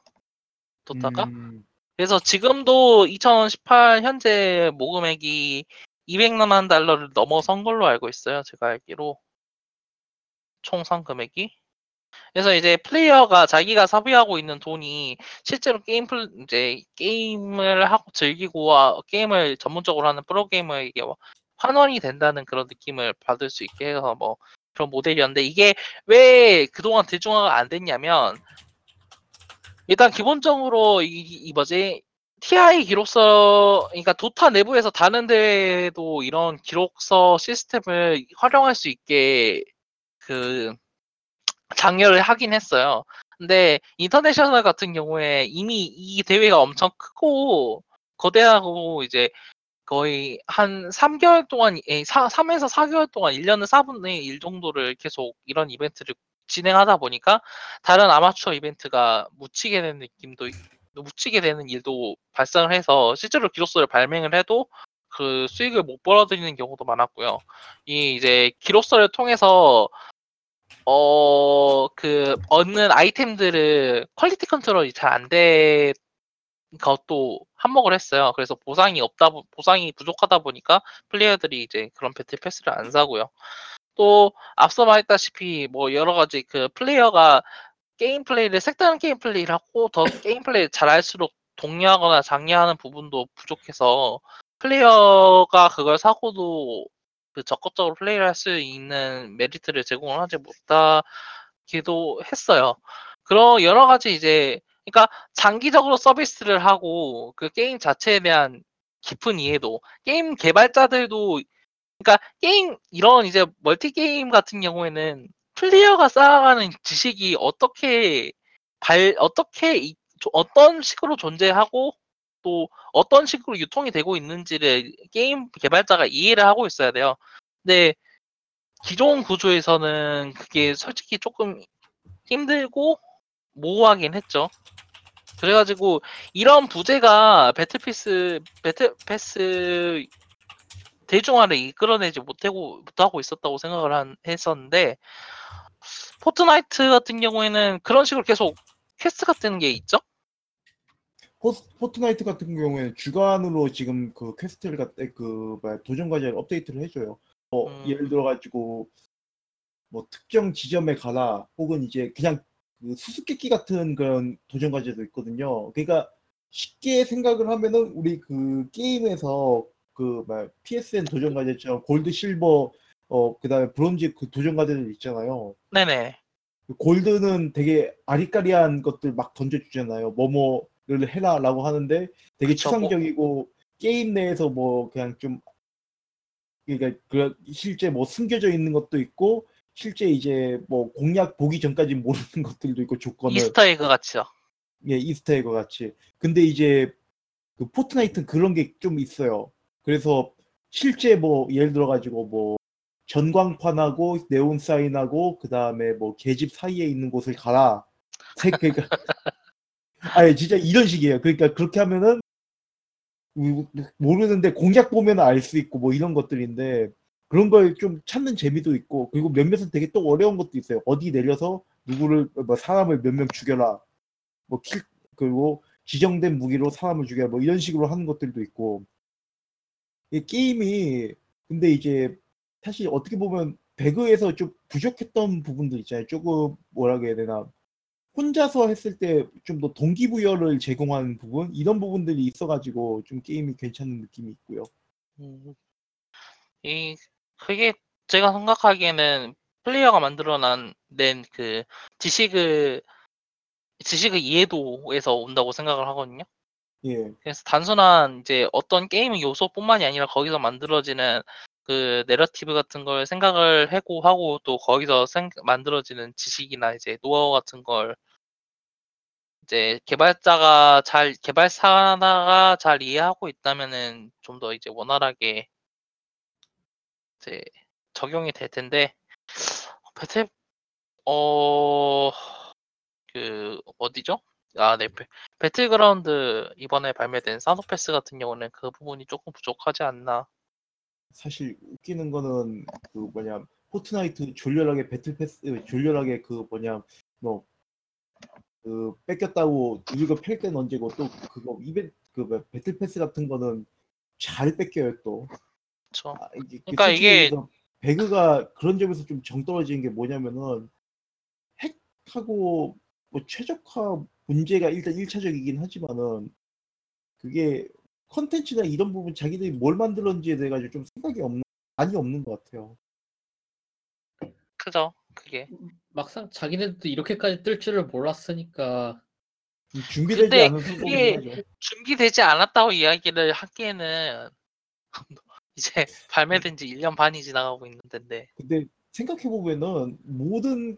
도타가. 음, 그래서 지금도 2018 현재 모금액이 200만 달러를 넘어선 걸로 알고 있어요. 제가 알기로 총 상금액이. 그래서 이제 플레이어가 자기가 사비하고 있는 돈이 실제로 게임 플 이제 게임을 하고 즐기고 아, 게임을 전문적으로 하는 프로게이머에게 뭐 환원이 된다는 그런 느낌을 받을 수 있게 해서 뭐 그런 모델이었는데 이게 왜 그동안 대중화가 안 됐냐면 일단 기본적으로 이, 이 뭐지 TI 기록서 그러니까 도타 내부에서 다른 데에도 이런 기록서 시스템을 활용할 수 있게 그 장려를 하긴 했어요. 근데 인터내셔널 같은 경우에 이미 이 대회가 엄청 크고 거대하고 이제 거의 한 3개월 동안, 에, 4, 3에서 4개월 동안 1년에 4분의 1 정도를 계속 이런 이벤트를 진행하다 보니까 다른 아마추어 이벤트가 묻히게 되는 느낌도, 있- 묻히게 되는 일도 발생을 해서 실제로 기록서를 발행을 해도 그 수익을 못 벌어들이는 경우도 많았고요. 이 이제 기록서를 통해서 어, 그, 얻는 아이템들을 quality control이 잘 안 돼, 것도 한몫을 했어요. 그래서 보상이 없다, 보- 보상이 부족하다 보니까 플레이어들이 이제 그런 battle pass를 안 사고요. 또, 앞서 말했다시피 뭐 여러 가지 그 플레이어가 게임 플레이를, 색다른 게임 플레이를 하고 더 게임 플레이를 잘할수록 독려하거나 장려하는 부분도 부족해서 플레이어가 그걸 사고도 그 적극적으로 플레이를 할 수 있는 메리트를 제공을 하지 못하기도 했어요. 그런 여러 가지 이제 그러니까 장기적으로 서비스를 하고 그 게임 자체에 대한 깊은 이해도 게임 개발자들도 그러니까 게임 이런 이제 멀티 게임 같은 경우에는 플레이어가 쌓아가는 지식이 어떻게 발 어떻게 이- 조- 어떤 식으로 존재하고 또 어떤 식으로 유통이 되고 있는지를 게임 개발자가 이해를 하고 있어야 돼요. 근데 기존 구조에서는 그게 솔직히 조금 힘들고 모호하긴 했죠. 그래가지고 이런 부재가 battle피스 battle pass 대중화를 이끌어내지 못하고 못하고 있었다고 생각을 한, 했었는데 Fortnite 같은 경우에는 그런 식으로 계속 퀘스트 같은 게 있죠. Fortnite 같은 경우에는 주간으로 지금 그 quest를 갖다 그 뭐야, 도전 과제를 업데이트를 해줘요. 뭐 음. 예를 들어 가지고 뭐 특정 지점에 가라 혹은 이제 그냥 그 수수께끼 같은 그런 도전 과제도 있거든요. 그러니까 쉽게 생각을 하면은 우리 그 게임에서 그뭐 PSN 도전 과제처럼 골드, 실버, 어 그다음에 브론즈 그 도전 과제들 있잖아요. 네네. 그 골드는 되게 아리까리한 것들 막 던져주잖아요. 뭐뭐를 해라라고 하는데 되게 그쵸, 뭐. 추상적이고 게임 내에서 뭐 그냥 좀 그러니까 그 실제 뭐 숨겨져 있는 것도 있고 실제 이제 뭐 공략 보기 전까지 모르는 것들도 있고 조건을 easter egg 같이요. 예 easter egg 같이 근데 이제 그 Fortnite는 그런 게 좀 있어요. 그래서 실제 뭐 예를 들어 가지고 뭐 전광판하고 네온 사인하고 그 다음에 뭐 계집 사이에 있는 곳을 가라. 세- 그러니까 아니 진짜 이런 식이에요. 그러니까 그렇게 하면은 우- 모르는데 공략 보면 알 수 있고 뭐 이런 것들인데 그런 걸 좀 찾는 재미도 있고 그리고 몇몇은 되게 또 어려운 것도 있어요. 어디 내려서 누구를 뭐 사람을 몇 명 죽여라. 뭐 킬, 그리고 지정된 무기로 사람을 죽여라. 뭐 이런 식으로 하는 것들도 있고 이 게임이 근데 이제 사실 어떻게 보면 배그에서 좀 부족했던 부분도 있잖아요. 조금 뭐라 해야 되나 혼자서 했을 때 좀 더 동기부여를 제공하는 부분 이런 부분들이 있어가지고 좀 게임이 괜찮은 느낌이 있고요. 음, 이 그게 제가 생각하기에는 플레이어가 만들어낸 그 지식의 지식의 이해도에서 온다고 생각을 하거든요. 예, 그래서 단순한 이제 어떤 게임의 요소뿐만이 아니라 거기서 만들어지는 그 내러티브 같은 걸 생각을 하고 하고 또 거기서 생, 만들어지는 지식이나 이제 노하우 같은 걸 이제 개발자가 잘 개발사가 잘 이해하고 있다면은 좀 더 이제 원활하게 이제 적용이 될 텐데 배틀 어, 어그 어디죠? 아, 네. 배- 배틀그라운드 이번에 발매된 사녹 패스 같은 경우는 그 부분이 조금 부족하지 않나. 사실 웃기는 거는 그 뭐냐 Fortnite 졸렬하게 battle pass 졸렬하게 그 뭐냐 뭐 그 뺏겼다고 이거 팰 때는 언제고 또 그거 이벤트 그 뭐야, battle pass 같은 거는 잘 뺏겨요 또. 그렇죠. 아, 이게 그 그러니까 솔직히 이게- 얘기해서 배그가 그런 점에서 좀 정 떨어지는 게 뭐냐면은 핵하고 뭐 최적화 문제가 일단 1차적이긴 하지만은 그게 컨텐츠나 이런 부분 자기들이 뭘 만들었는지에 대해 가지고 좀 생각이 없는 많이 없는 것 같아요. 크죠. 그게. 막상 자기네들도 이렇게까지 뜰 줄을 몰랐으니까 좀 준비되지 않은 그게-. 준비되지 않았다고 이야기를 하기에는 이제 발매된 지 1년 반이 지나가고 있는 데인데. 근데 생각해 보면은 모든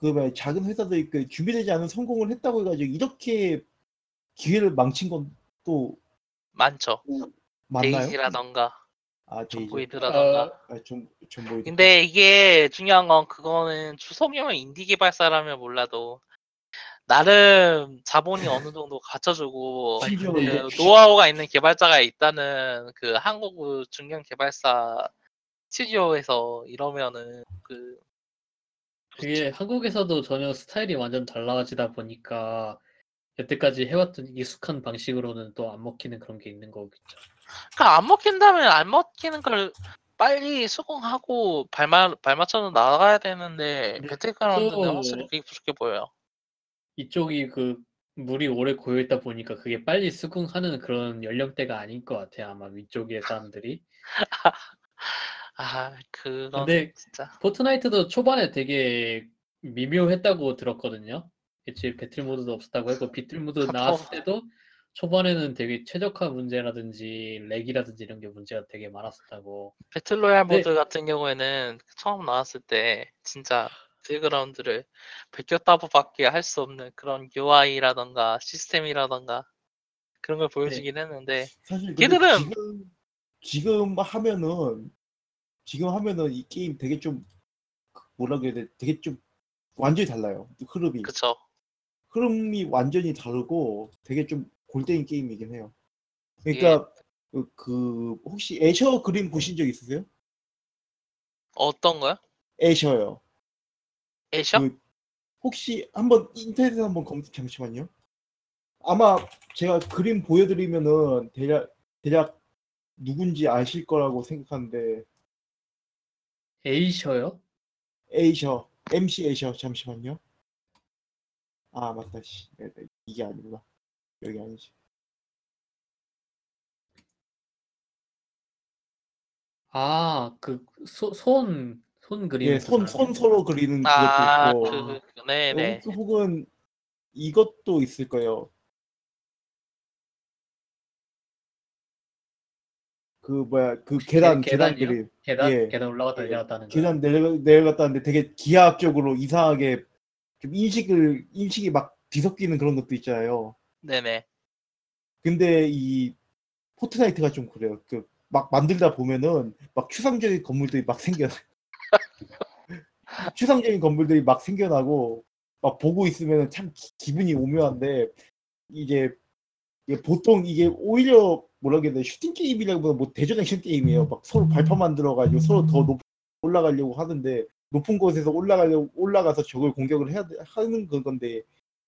그 뭐야, 작은 회사들이 그 준비되지 않은 성공을 했다고 해가지고 이렇게 기회를 망친 건 또 많죠. 맞나요? DayZ라던가 아 DayZ. 좀보이드라던가. 어, 아, 좀, 좀보이드. 근데 이게 중요한 건 그거는 중소형 인디 개발사라면 몰라도 나름 자본이 어느 정도 갖춰주고 심지어 그 이제 노하우가 있는 개발자가 있다는 그 한국 중견 개발사 스튜디오에서 이러면은 그 그게 한국에서도 전혀 스타일이 완전 달라지다 보니까 여태까지 해왔던 익숙한 방식으로는 또 안 먹히는 그런 게 있는 거겠죠. 그러니까 안 먹힌다면 안 먹히는 걸 빨리 수긍하고 발맞 발맞춰서 나가야 되는데 근데 배틀그라운드는 또- 확실히 그게 부족해 보여요. 이쪽이 그 물이 오래 고여 있다 보니까 그게 빨리 수긍하는 그런 연령대가 아닌 것 같아요. 아마 위쪽의 사람들이. 아 그건 근데 진짜 포트나이트도 초반에 되게 미묘했다고 들었거든요. 애초에 배틀 모드도 없었다고 했고 비틀 모드. 나왔을 때도 초반에는 되게 최적화 문제라든지 렉이라든지 이런 게 문제가 되게 많았었다고. 배틀로얄 네. 모드 같은 경우에는 처음 나왔을 때 진짜 배틀그라운드를 베꼈다고밖에 할 수 없는 그런 UI라던가 시스템이라던가 그런 걸 보여주긴 했는데 사실 근데 걔들은- 지금 지금 하면은 지금 하면은 이 게임 되게 좀 뭐라 그래야 돼? 되게 좀 완전히 달라요. 흐름이 그쵸 흐름이 완전히 다르고 되게 좀 골때린 게임이긴 해요. 그러니까 그, 그 혹시 애셔 그림 보신 적 있으세요? 어떤 거요? 애셔요. 애셔? 그 혹시 한번 인터넷에 한번 검색 잠시만요. 아마 제가 그림 보여드리면은 대략 대략 누군지 아실 거라고 생각하는데 에이셔요? 에이셔 MC 에이셔 잠시만요. 아 맞다 씨 네, 네, 이게 아니구나 여기 아니지. 아, 그손손 그리는 그 예손 사람. 손 서로 그리는 아, 그것도 있고 그, 그- 네네. 혹- 혹은 이것도 있을 거예요. 그 뭐야 그 계단 계단 계단이요? 그림 계단 예. 계단 올라갔다 예. 내려갔다 하는 거. 계단 내려 내려갔다 하는데 되게 기하학적으로 이상하게 좀 인식을 인식이 막 뒤섞이는 그런 것도 있잖아요. 네네. 근데 이 포트나이트가 좀 그래요. 그 막 만들다 보면은 막 추상적인 건물들이 막 생겨. 추상적인 건물들이 막 생겨나고 막 보고 있으면 참 기, 분이 오묘한데 이게, 이게 보통 이게 오히려 뭐라 그래야 돼 슈팅 게임이라기보다 뭐 대전 액션 게임이에요. 막 서로 발파 만들어가지고 서로 더 높 올라가려고 하는데 높은 곳에서 올라가려고 올라가서 적을 공격을 해야 돼- 하는 건데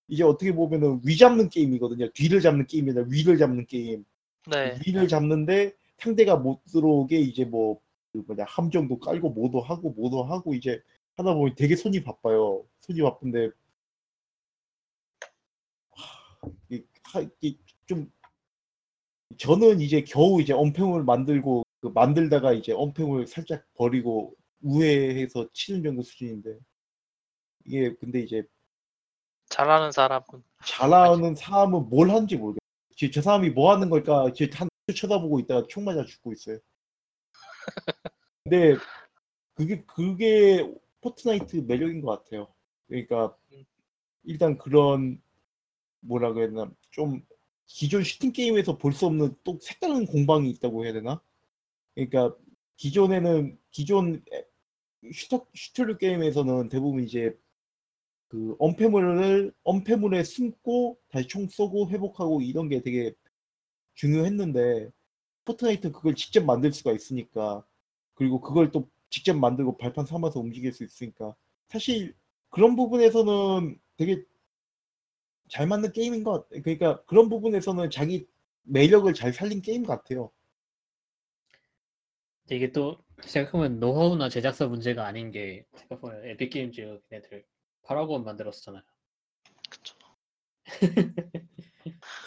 이제 어떻게 보면은 위 잡는 게임이거든요. 뒤를 잡는 게임이 아니라 위를 잡는 게임. 네. 위를 잡는데 상대가 못 들어오게 이제 뭐, 그 뭐냐 함정도 깔고 뭐도 하고 뭐도 하고 이제 하다 보니 되게 손이 바빠요. 손이 바쁜데 하, 이- 하- 이- 좀 저는 이제 겨우 이제 언팽을 만들고 그 만들다가 이제 언팽을 살짝 버리고 우회해서 치는 정도 수준인데 이게 근데 이제 잘하는 사람은 잘하는 사람은 뭘 하는지 모르겠어요. 지금 저 사람이 뭐 하는 걸까? 지금 한 쳐다보고 있다가 총 맞아 죽고 있어요. 근데 그게 그게 포트나이트 매력인 것 같아요. 그러니까 일단 그런 뭐라 그래야 되나 좀 기존 슈팅 게임에서 볼 수 없는 또 색다른 공방이 있다고 해야 되나? 그러니까 기존에는 기존 에- shooter shooter류 게임에서는 대부분 이제 그 엄폐물을 엄폐물에 숨고 다시 총 쏘고 회복하고 이런 게 되게 중요했는데 포트나이트 그걸 직접 만들 수가 있으니까 그리고 그걸 또 직접 만들고 발판 삼아서 움직일 수 있으니까 사실 그런 부분에서는 되게 잘 만든 게임인 것 같아요. 그러니까 그런 부분에서는 자기 매력을 잘 살린 게임 같아요. 근데 이게 또 생각하면 노하우나 제작사 문제가 아닌 게 생각보면 에픽 게임즈 걔네들 파라곤. 그쵸.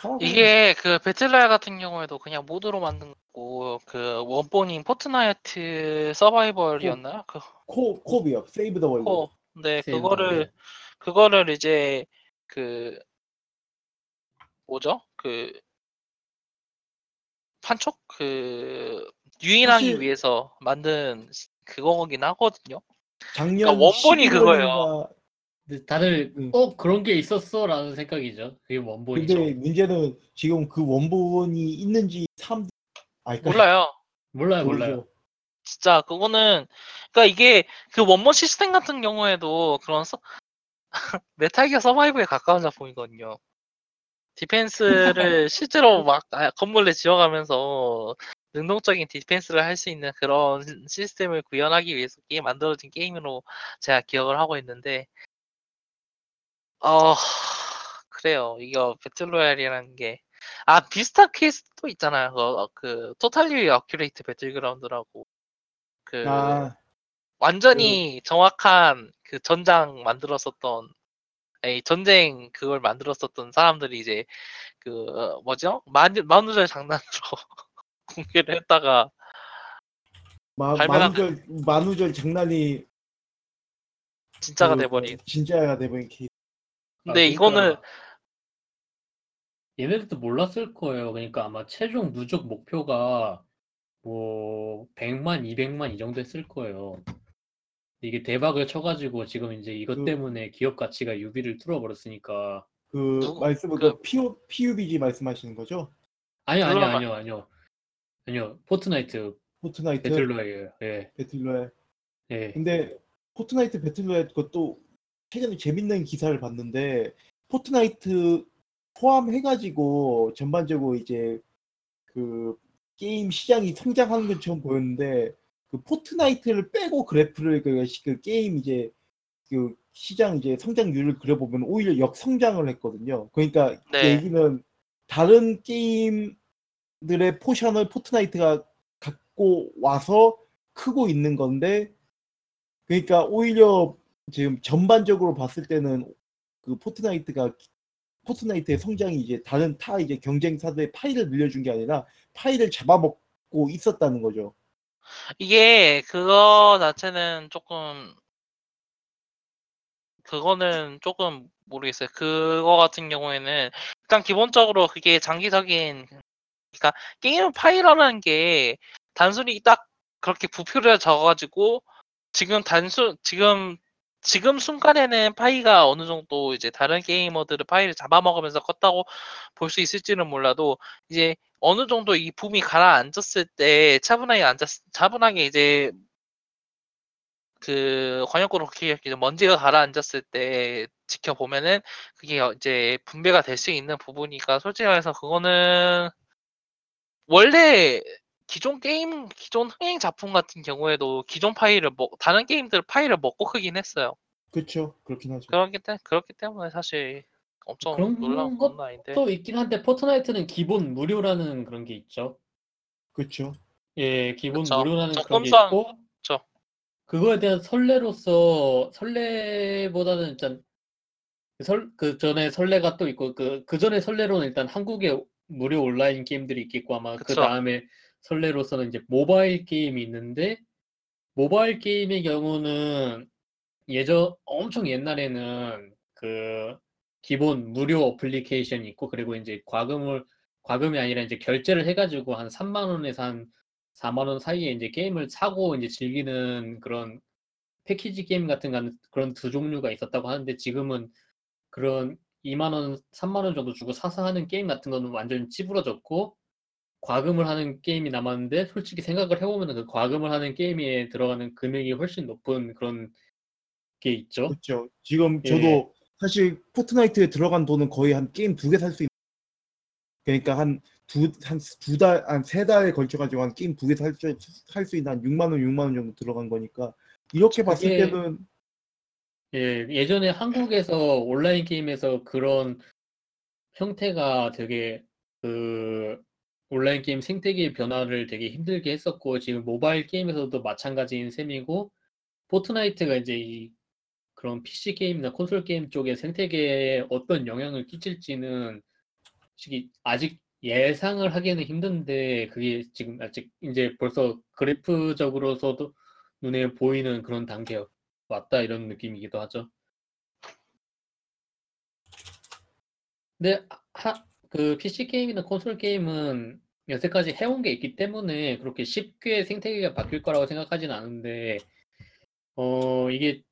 파라곤- 이게 그 배틀로얄 같은 경우에도 그냥 모드로 만든 거고 그 원본인 포트나이트 서바이벌이었나요? 그 co- co-op이요. Save the World. co-. 네, Save the 그거를 World. 그거를 이제 그 뭐죠? 그 판촉 그 유인하기 사실- 위해서 만든 그거긴 하거든요. 작년 그러니까 원본이 11월인가 그거예요. 근데 다들 음. 어 그런 게 있었어라는 생각이죠. 그게 원본이죠. 근데 문제는 지금 그 원본이 있는지 사람들 알까? 몰라요. 몰라요, 몰라요. 진짜 그거는 그러니까 이게 그 원본 시스템 같은 경우에도 그런 서, 메탈기어 서바이브에 가까운 작품이거든요. 디펜스를 실제로 막 아, 건물에 지어가면서 능동적인 디펜스를 할 수 있는 그런 시스템을 구현하기 위해서 게임 만들어진 게임으로 제가 기억을 하고 있는데 어 그래요. 이거 배틀로얄이라는 게 아 비슷한 케이스도 있잖아요. 그, 그 Totally Accurate Battlegrounds라고 그 아, 완전히 정확한 그 전장 만들었었던 아니 전쟁 그걸 만들었었던 사람들이 이제 그 어, 뭐죠 만 만우절 장난으로 공개를 했다가 마, 발매가- 만우절 만우절 장난이 진짜가 그, 돼버린. 진짜가 돼버린 케이스. 근데 아, 이거는 그러니까 얘네들도 몰랐을 거예요. 그러니까 아마 최종 누적 목표가 뭐 100만, 200만 이 정도 했을 거예요. 이게 대박을 쳐가지고 지금 이제 이것 그- 때문에 기업 가치가 유비를 뚫어버렸으니까 그 누구- 말씀은 그- 그 PO, PUBG 말씀하시는 거죠? 아니요 아니요 아니요 아니요 아니요 포트나이트 포트나이트 배틀로얄이에요. 예, 배틀로얄. 예. 근데 포트나이트 배틀로얄 그것도 최근에 재밌는 기사를 봤는데 포트나이트 포함해가지고 전반적으로 이제 그 게임 시장이 성장하는 것처럼 보였는데 그 포트나이트를 빼고 그래프를 그, 시- 그 게임 이제 그 시장 이제 성장률을 그려보면 오히려 역성장을 했거든요. 그러니까 그 네. 얘기는 다른 게임들의 포션을 포트나이트가 갖고 와서 크고 있는 건데 그러니까 오히려 지금 전반적으로 봤을 때는 그 포트나이트가 포트나이트의 성장이 이제 다른 타 이제 경쟁사들의 파이를 늘려준 게 아니라 파이를 잡아먹고 있었다는 거죠. 이게 그거 자체는 조금 그거는 조금 모르겠어요. 그거 같은 경우에는 일단 기본적으로 그게 장기적인 그러니까 게임 파일이라는 게 단순히 딱 그렇게 부표를 적어가지고 지금 단순 지금 지금 순간에는 파이가 어느 정도 이제 다른 게이머들의 파이를 잡아먹으면서 컸다고 볼 수 있을지는 몰라도 이제 어느 정도 이 붐이 가라앉았을 때 차분하게 앉았 차분하게 이제 그 관역구로 그렇게 이제 먼지가 가라앉았을 때 지켜보면은 그게 어 이제 분배가 될 수 있는 부분이니까 솔직히 말해서 그거는 원래 기존 게임 기존 흥행 작품 같은 경우에도 기존 파일을 먹 다른 게임들 파일을 먹고 크긴 했어요. 그렇죠. 그렇긴 하죠. 그렇기 때 그렇기 때문에 사실 엄청 그런 놀라운 것건 아닌데. 또 있긴 한데 포트나이트는 기본 무료라는 그런 게 있죠. 그렇죠. 예, 기본 그쵸. 무료라는 그런 게 있고 그쵸. 그거에 대한 선례로서 선례보다는 일단 그 설, 그 전에 선례가 또 있고 그, 그 전에 선례로는 일단 한국에 무료 온라인 게임들이 있겠고 아마 그 그쵸. 다음에 선례로서는 이제 모바일 게임이 있는데 모바일 게임의 경우는 예전 엄청 옛날에는 그 기본 무료 어플리케이션이 있고 그리고 이제 과금을 과금이 아니라 이제 결제를 해가지고 한 3만 원에서 한 4만 원 사이에 이제 게임을 사고 이제 즐기는 그런 패키지 게임 같은 건 그런 두 종류가 있었다고 하는데 지금은 그런 2만 원, 3만 원 정도 주고 사서 하는 게임 같은 거는 완전 찌부러졌고 과금을 하는 게임이 남았는데 솔직히 생각을 해보면 그 과금을 하는 게임에 들어가는 금액이 훨씬 높은 그런 게 있죠. 그렇죠. 지금 예. 저도 사실 포트나이트에 들어간 돈은 거의 한 게임 두 개 살 수 있는 그러니까 한 두 한 두 달 한 세 달에 걸쳐 가지고 한 게임 두 개 살 수 살수 있는 한 6만 원, 6만 원 정도 들어간 거니까 이렇게 봤을 그게- 때는 예, 예전에 한국에서 온라인 게임에서 그런 형태가 되게 그 온라인 게임 생태계의 변화를 되게 힘들게 했었고 지금 모바일 게임에서도 마찬가지인 셈이고 포트나이트가 이제 이 그런 PC 게임이나 콘솔 게임 쪽의 생태계에 어떤 영향을 끼칠지는 아직 예상을 하기에는 힘든데 그게 지금 아직 이제 벌써 그래프적으로서도 눈에 보이는 그런 단계에 왔다 이런 느낌이기도 하죠. 근데 하, 그 PC 게임이나 콘솔 게임은 여태까지 해온 게 있기 때문에 그렇게 쉽게 생태계가 바뀔 거라고 생각하진 않은데 어 이게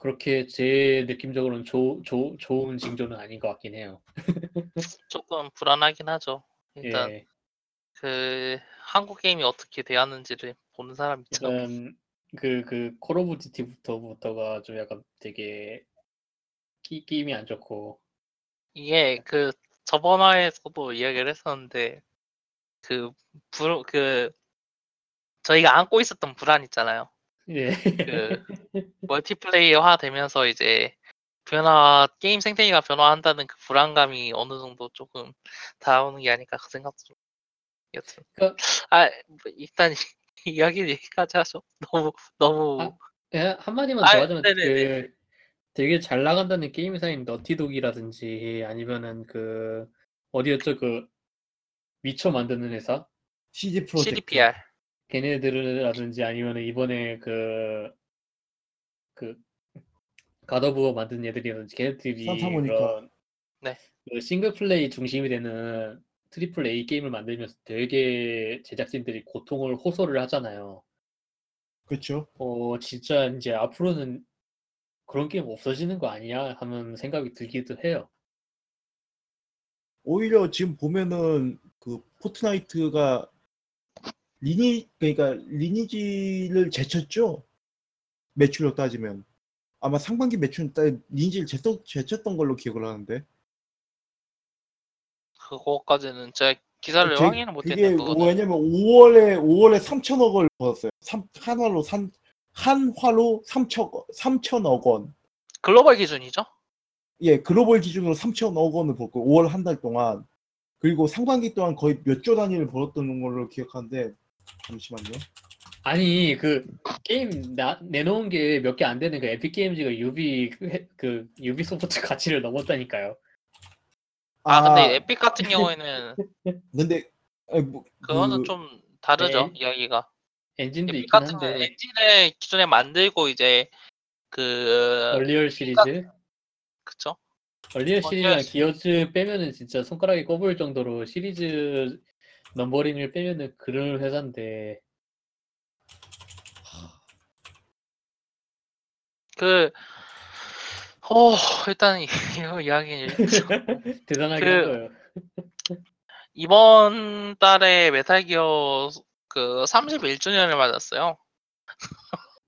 그렇게 제 느낌적으로는 조, 조, 좋은 징조는 아닌 것 같긴 해요. 조금 불안하긴 하죠. 일단 예, 그 한국 게임이 어떻게 되었는지를 보는 사람 있죠. 약간 그, 그, 콜 오브 듀티부터부터가 좀 약간 되게 끼, 끼임이 안 좋고, 이게 그 저번 화에서도 이야기를 했었는데 그 불, 그 저희가 안고 있었던 불안 있잖아요. 예. 그 멀티플레이어화 되면서 이제 변화 게임 생태계가 변화한다는 그 불안감이 어느 정도 조금 다가오는 게 아닐까 그 생각도 좀 여튼 그- 아뭐 일단 이야기 여기까지 하죠 너무 너무 아, 예, 한마디만 아, 더 하자면 네네네. 그 되게 잘 나간다는 게임 회사인 너티독이라든지 아니면은 그 어디였죠 그 위쳐 만드는 회사 CD 프로젝트 CDPR 걔네들이라든지 아니면은 이번에 그 그 갓 오브 워 만든 애들이라든지 걔네들이 산타모니카. 그런 네. 그 싱글 플레이 중심이 되는 triple A 게임을 만들면서 되게 제작진들이 고통을 호소를 하잖아요. 그렇죠. 어 진짜 이제 앞으로는 그런 게임 없어지는 거 아니야 하는 생각이 들기도 해요. 오히려 지금 보면은 그 포트나이트가 리니 그러니까 리니지를 제쳤죠. 매출력 따지면 아마 상반기 매출 따 리니지를 제쳤, 제쳤던 걸로 기억을 하는데 그거까지는 제가 기사를 제- 확인을 그게 못했는데 그거는 왜냐면 5월에 5월에 3천억을 벌었어요. 3 한화로 3 한 화로 3천 3천억 원. 글로벌 기준이죠 예, 글로벌 기준으로 3천억 원을 벌고 5월 한 달 동안 그리고 상반기 동안 거의 몇 조 단위를 벌었던 걸로 기억하는데 잠시만요. 아니 그 게임 나, 내놓은 게 몇 개 안 되는 그 에픽 게임즈가 유비 그, 해- 그 유비 소프트 가치를 넘었다니까요. 아 근데 에픽 같은 경우에는 근데 아니, 뭐, 그거는 그- 좀 다르죠 네. 이야기가 엔진도 있긴 같은 경우 한데. 엔진을 기존에 만들고 이제 그 언리얼 시리즈? 그쵸? 언리얼 시리즈랑 언리얼 기어즈 빼면은 진짜 손가락에 꼽을 정도로 시리즈 numbering을 빼면은 그런 회사인데. 그 어, 일단 이- 이거 이야기 대단하긴 그- 한 거예요. 이번 달에 메탈 기어 그 31주년을 맞았어요.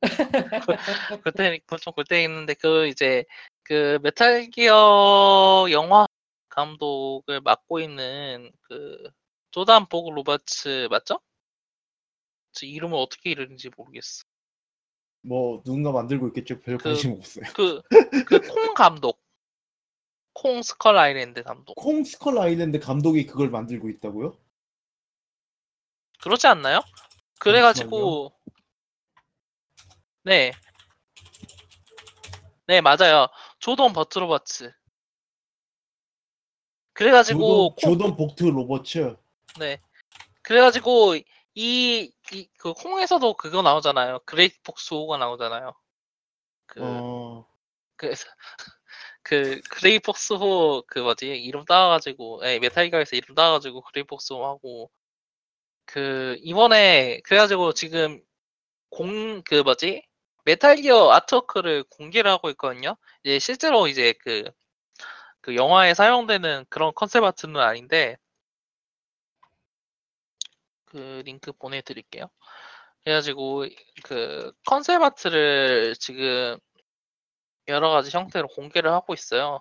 그때 좀 그때 있는데 그 이제 그 메탈 기어 영화 감독을 맡고 있는 그 조던 복트 로버츠 맞죠? 저 이름을 어떻게 읽는지 모르겠어. 뭐 누군가 만들고 있겠죠. 별 그- 관심 없어요. 그 그 콩 감독, 콩 스컬 아일랜드 감독 콩 스컬 아일랜드 감독이 그걸 만들고 있다고요? 그렇지 않나요? 그래가지고 네, 네 맞아요. 조던 복트 로버츠. 그래가지고 조던, 콩, 조던 복트 로버츠. 네, 그래가지고 이 이 그 콩에서도 그거 나오잖아요. 그레이 폭스 호가 나오잖아요. 그 어, 그래서 그 그레이 폭스 호그 뭐지 이름 따와가지고 예, 메탈 기어에서 이름 따와가지고 그레이 폭스 호 하고 그 이번에 그래가지고 지금 공 그 뭐지 메탈 기어 artwork를 공개를 하고 있거든요. 이제 실제로 이제 그 그 영화에 사용되는 그런 concept art는 아닌데 그 링크 보내드릴게요. 그래가지고 그 컨셉 아트를 지금 여러 가지 형태로 공개를 하고 있어요.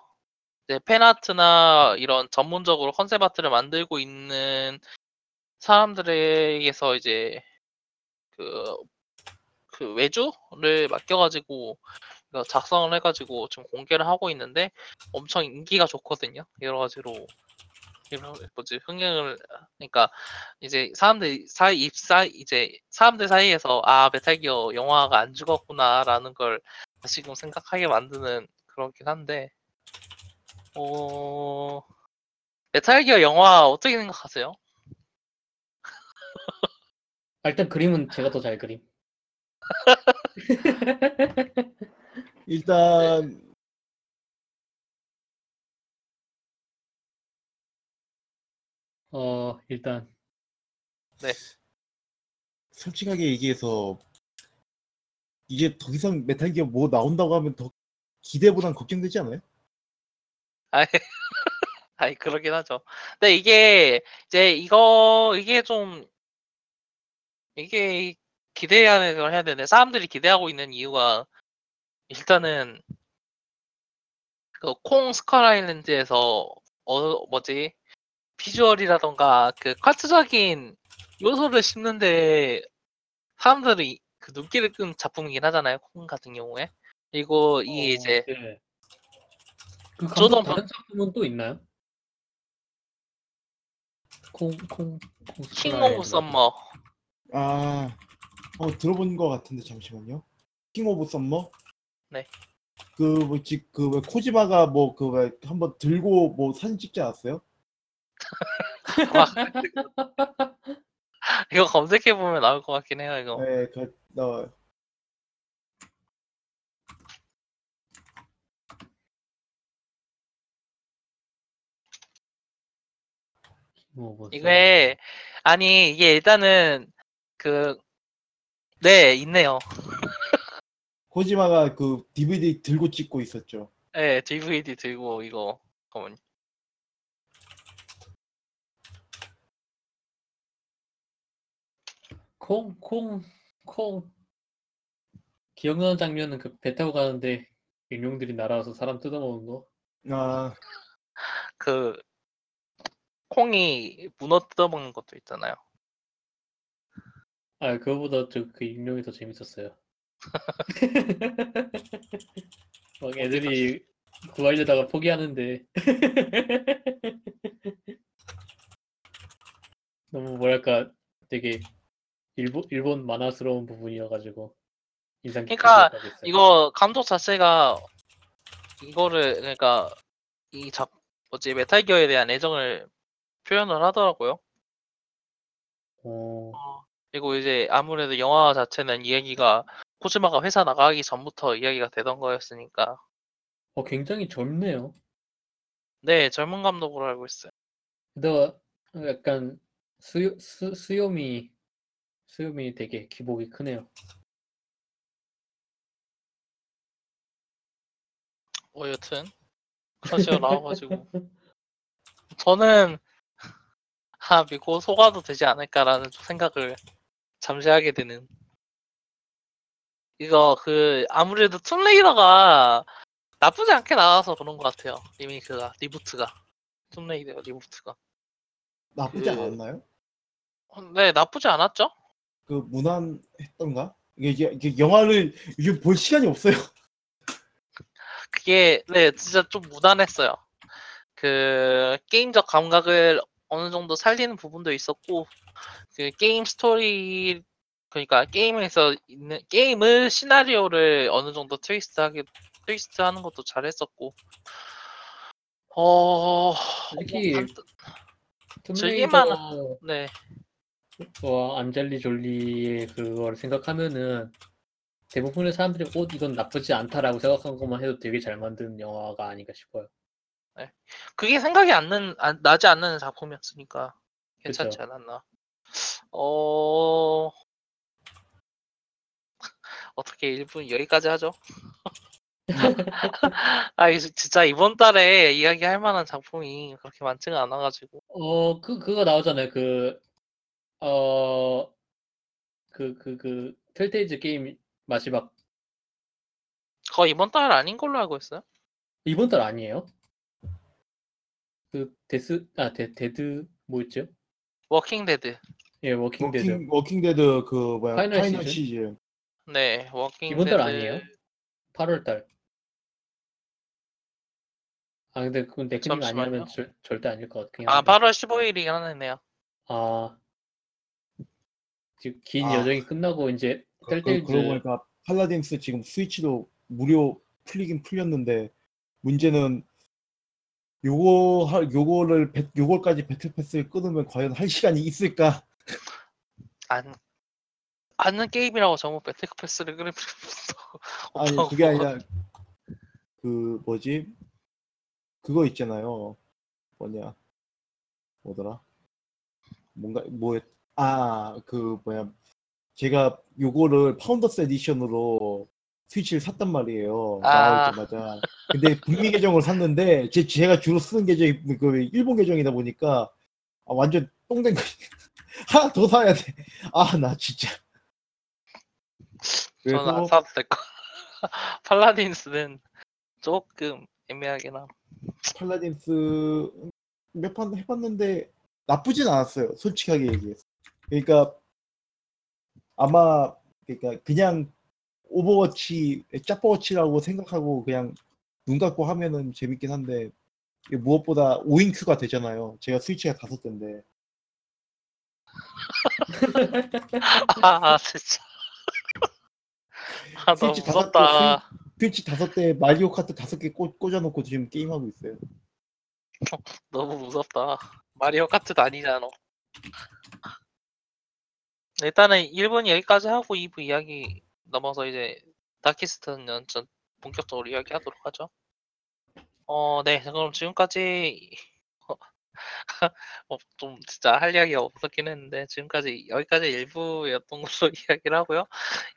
이제 팬아트나 이런 전문적으로 컨셉 아트를 만들고 있는 사람들에게서 이제 그, 그 외주를 맡겨가지고 이거 작성을 해가지고 지금 공개를 하고 있는데 엄청 인기가 좋거든요. 여러 가지로 이런 뭐지 흥행을 그러니까 이제 사람들 사이 입사 이제 사람들 사이에서 아 메탈 기어 영화가 안 죽었구나라는 걸 다시금 생각하게 만드는 그렇긴 한데 어 메탈 기어 영화 어떻게 생각하세요? 아, 일단 그림은 제가 더 잘 그림. 일단 어 일단 솔직하게 얘기해서 이게 더 이상 메탈 기어 뭐 나온다고 하면 더 기대보단 걱정되지 않아요? 아이, 아이 그러긴 하죠. 근데 이게 이제 이거 이게 좀 이게 기대해야 되는 걸 해야 되는데 사람들이 기대하고 있는 이유가 일단은 그 콩 스컬 아일랜드에서 어 뭐지 비주얼이라던가 그 컬트적인 요소를 씹는데 사람들이 그 눈길을 끈 작품이긴 하잖아요. 콩 같은 경우에 그리고 이게 어, 이제 네. 그 감독 저도 다른 작품은 또 있나요? 콩콩 킹 오브 썸머 아, 어 들어본 것 같은데 잠시만요. 킹 오브 썸머? 네. 그 뭐지 그왜 코지마가 뭐 그 왜 한번 들고 뭐 사진 찍지 않았어요? 이거 검색해 보면 나올 것 같긴 해요. 이거 네, 그 나. 이게 아니 이게 일단은 그 네 있네요. 코지마가 그 DVD 들고 찍고 있었죠. 네 DVD 들고 이거 잠깐만 콩 콩 콩 기억나는 장면은 그 배 타고 가는데 인룡들이 날아와서 사람 뜯어먹는 거. 아, 그 콩이 문어 뜯어먹는 것도 있잖아요. 아 그거보다 저그 인룡이 더 재밌었어요. 막 애들이 구하려다가 포기하는데 너무 뭐랄까 되게 일본 일본 만화스러운 부분이어가지고 인상 깊게 그러니까 있어요. 이거 감독 자체가 이거를 그러니까 이작 뭐지 메탈 기어에 대한 애정을 표현을 하더라고요. 어, 그리고 이제 아무래도 영화 자체는 이야기가 코지마가 회사 나가기 전부터 이야기가 되던 거였으니까 어, 굉장히 젊네요. 네 젊은 감독으로 알고 있어요. 게다가 약간 수요 수, 수염이 수염이 되게 기복이 크네요. 뭐 여튼 식으로 나와가지고 저는 아 믿고 속아도 되지 않을까라는 좀 생각을 잠시 하게 되는 이거 그 아무래도 툼레이더가 나쁘지 않게 나와서 그런 것 같아요 리메이크가 리부트가 툼레이더 리부트가 나쁘지 그- 않았나요? 어, 네 나쁘지 않았죠? 그 무난했던가? 이게, 이게 영화를 이게 볼 시간이 없어요. 그게 네 진짜 좀 무난했어요. 그 게임적 감각을 어느 정도 살리는 부분도 있었고 그 게임 스토리 그러니까 게임에서 있는 게임을 시나리오를 어느 정도 트위스트하게 트위스트하는 것도 잘했었고. 어뭐 반- 즐길만- 툼레이더와 네. 안젤리 졸리의 그걸 생각하면은 대부분의 사람들이 어 이건 나쁘지 않다라고 생각한 것만 해도 되게 잘 만든 영화가 아닌가 싶어요. 그게 생각이 안, 는, 안 나지 않는 작품이었으니까 괜찮지 그쵸. 않았나 어 어떻게 1분 여기까지 하죠? 아, 이 진짜 이번 달에 이야기할 만한 작품이 그렇게 많지가 않아가지고. 어, 그, 그거 나오잖아요. 그, 어, 그, 그, 그, Telltale 게임 마지막, 그거 이번 달 아닌 걸로 알고 있어요. 이번 달 아니에요? 그, 데스, 아, 데, Dead, 뭐였죠? Walking Dead. 예, Walking Dead. Walking Walking Dead 그 뭐야 Final Final, 시즌? 시즌. 네, Walking 이번 Dead. 달 아니에요? 8월 달. 아, 근데 그건 잠시만요. 아니면 절, 절대 아닐 것 같긴 아, 한데. 8월 15일이긴 하네요. 아, 지금 긴 아. 여정이 끝나고 이제 그, 텔테이즈 그러고 보니까 팔라딘스 지금 스위치도 무료 풀리긴 풀렸는데 문제는 요거 할 요거를 배- 요걸까지 배틀 패스를 끊으면 과연 할 시간이 있을까? 안 아는 게임이라고 전부 배틀 패스를 끊을 필요 없어. 아니 그게 아니라 그 뭐지? 그거 있잖아요. 뭐냐? 뭐더라? 뭔가 뭐 아 그 뭐야? 제가 요거를 Founder's Edition으로 스위치를 샀단 말이에요. 아. 나오자마자. 근데 북미 계정을 샀는데 제 제가 주로 쓰는 계정이 그 일본 계정이다 보니까 아, 완전 똥된 거 하나 더 사야 돼 아 나 진짜 저는 안 그래서 사도 될 거. Paladins는 조금 애매하긴 함. Paladins 몇 판 해봤는데 나쁘진 않았어요. 솔직하게 얘기해서. 그러니까 아마 그러니까 그냥 Overwatch 짭버워치라고 생각하고 그냥 눈 감고 하면은 재밌긴 한데 이게 무엇보다 5인 queue가 되잖아요. 제가 스위치가 다섯 대인데 아, 아, 진짜. 아, 너무 스위치 다섯 무섭다. 스위치 다섯 대 마리오 카트 다섯 개 꽂- 꽂아놓고 지금 게임하고 있어요. 너무 무섭다. 마리오 카트도 아니잖아. 일단은 1분 여기까지 하고 2부 이야기 넘어서 이제 다키스턴 연전 본격적으로 이야기하도록 하죠. 어, 네. 그럼 지금까지 어, 좀 진짜 할 이야기가 없었긴 했는데 지금까지 여기까지 1부였던 걸로 이야기를 하고요.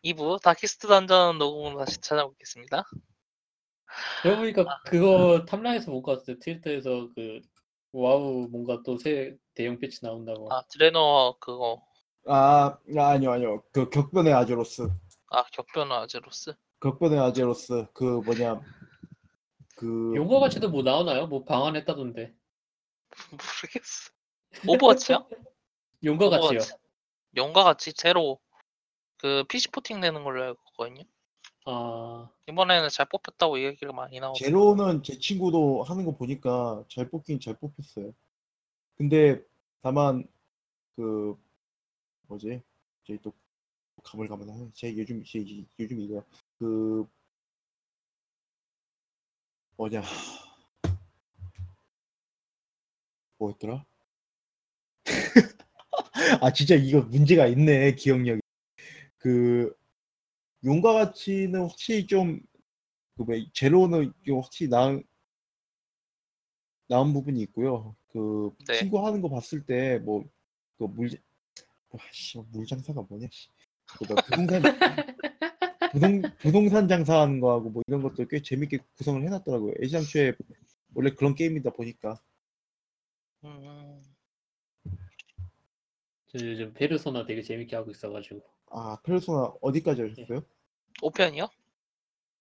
2부 Darkest Dungeon 녹음으로 다시 찾아오겠습니다. 그러고 보니까 그거 탐라에서 못 봤어요. 트위터에서 그 WoW 뭔가 또 새 대형 패치 나온다고. 아, 드레너 그거 아, 아 아니요 아니요 그 격변의 아제로스 아, 격변 아제로스 격변의 아제로스 그 뭐냐 그 용과 같이도 뭐 나오나요? 뭐 방한했다던데. 모르겠어. 오버워치요? 용과 같이요. Overwatch. 용과 같이 제로 그 PC porting 내는 걸로 알고 있거든요. 아, 이번에는 잘 뽑혔다고 얘기가 많이 나오고. 제로는 제 친구도 하는 거 보니까 잘 뽑긴 잘 뽑혔어요. 근데 다만 그 뭐지? 제또 가물가물하네. 제 요즘 제 이- 요즘 이거 그 뭐냐 뭐였더라? 아 진짜 이거 문제가 있네 기억력이. 그 용과 같이는 확실히 좀그뭐 제로는 좀 확실히 나은 나은 부분이 있고요. 그 네. 친구 하는 거 봤을 때 뭐 그물 아씨 물장사가 뭐냐 씨. 그 부동산 부동 부동산 장사하는 거하고 뭐 이런 것도 꽤 재밌게 구성을 해놨더라고요. 애시당초에 원래 그런 게임이다 보니까 음, 저 요즘 페르소나 되게 재밌게 하고 있어가지고 아 페르소나 어디까지 하셨어요? 5편이요?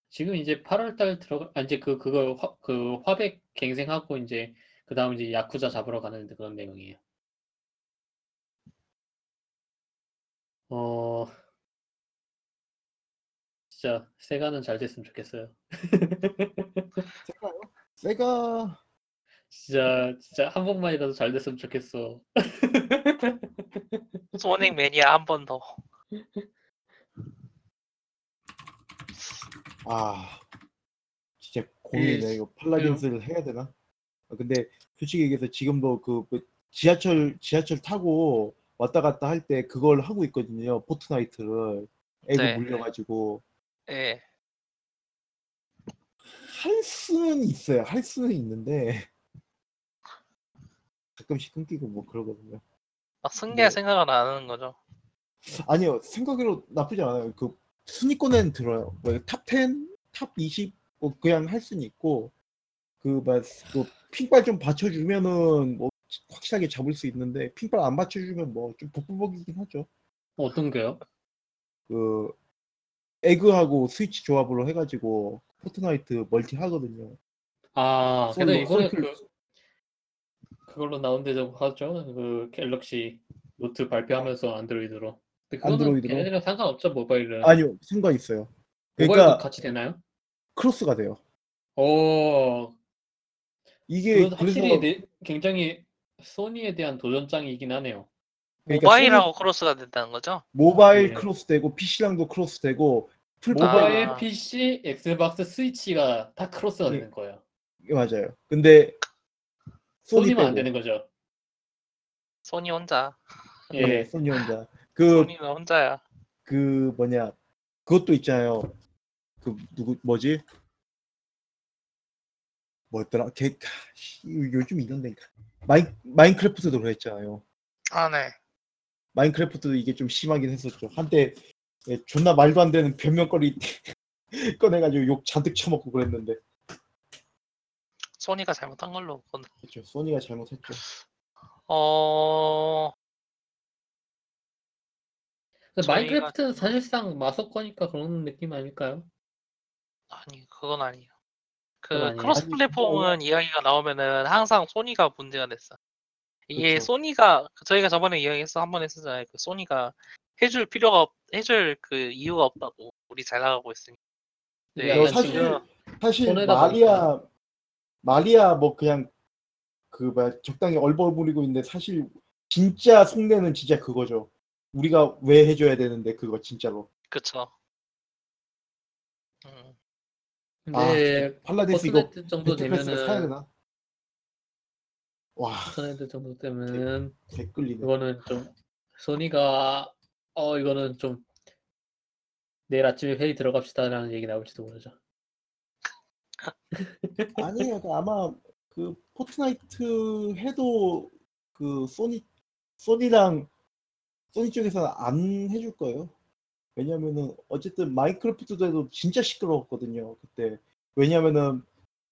지금 이제 8월달 들어가 아, 이제 그 그거 화, 그 화백 갱생하고 이제 그 다음 이제 야쿠자 잡으러 가는 그런 내용이에요. 어 진짜 세가는 잘 됐으면 좋겠어요. 세가요? 세가 진짜 진짜 한 번만이라도 잘 됐으면 좋겠어. 소닉 매니아 한 번 더. 아 진짜 고민이네 이거 Paladins를 해야 되나? 아, 근데 솔직히 얘기해서 지금도 그 뭐 지하철 지하철 타고 왔다 갔다 할 때 그걸 하고 있거든요 Fortnite를 Egg 네. 물려가지고 예. 할 수는 있어요 할 수는 있는데 가끔씩 끊기고 뭐 그러거든요 막 승리할 네. 생각은 안 하는 거죠. 아니요 생각 외로 나쁘지 않아요 그 순위권에는 들어요 뭐 top 10 top 20 뭐 그냥 할 수는 있고 그 막 그 ping발 좀 받쳐주면은 뭐 확실하게 잡을 수 있는데 ping발 안 맞춰주면 뭐 좀 복불복이긴 하죠. 어떤 게요? 그 Egg하고 스위치 조합으로 해가지고 Fortnite 멀티 하거든요. 아, 솔로, 근데 이번에 솔플. 그 그걸로 나온다고 하죠. 그 Galaxy 노트 발표하면서 Android로. 근데 그거는 Android로? 걔네들이랑 상관없죠 모바일은. 아니요 상관 있어요. 모바일도 그러니까 같이 되나요? 크로스가 돼요. 오, 이게 그건 그래서 확실히 네- 굉장히 소니에 대한 도전장이긴 하네요. 그러니까 모바일하고 크로스가 된다는 거죠? 모바일 네. 크로스 되고 PC랑도 크로스 되고 풀 모바일, 아. PC, Xbox, 스위치가 다 크로스가 네. 되는 거예요. 맞아요. 근데 소니 소니만 안 되는 거죠. 소니 혼자. 예. 네, 소니 혼자 그 소니는 혼자야. 그 뭐냐 그것도 있잖아요. 그 누구 뭐지? 뭐였더라? 걔 아, 씨, 요즘 이런데 마인 마인크래프트도 그랬잖아요. 아 네. 마인크래프트도 이게 좀 심하긴 했었죠. 한때 예, 존나 말도 안 되는 변명거리 꺼내가지고 욕 잔뜩 쳐먹고 그랬는데 소니가 잘못한 걸로. 그건. 그렇죠. 소니가 잘못했죠. 어 근데 저희가- 마인크래프트는 사실상 마소 거니까 그런 느낌 아닐까요? 아니 그건 아니에요. 그 그건 아니에요? 크로스 아니, 플랫폼은 이야기가 나오면은 항상 소니가 문제가 됐어. 이게 그쵸. 소니가 저희가 저번에 이야기해서 한 번 했었잖아요. 그 소니가 해줄 필요가 없, 해줄 그 이유가 없다고 우리 잘 나가고 있으니. 네, 약간 너 사실 지금 사실 말이야 말이야 뭐 그냥 그 뭐야 적당히 얼버무리고 있는데 사실 진짜 속내는 진짜 그거죠. 우리가 왜 해줘야 되는데 그거 진짜로. 그쵸. 음, 근데 Paladins 이거 Fortnite 정도 battle pass를 사야 되면은 되나? 와 Fortnite 정도 되면은 개끌리네. 이거는 좀 소니가 어 이거는 좀 내일 아침에 회의 들어갑시다라는 얘기 나올지도 모르죠. 아니에요. 그 아마 그 Fortnite 해도 그 소니 소니랑 소니 쪽에서는 안 해줄 거예요. 왜냐면은 어쨌든 Minecraft도 해도 진짜 시끄러웠거든요. 그때 왜냐면은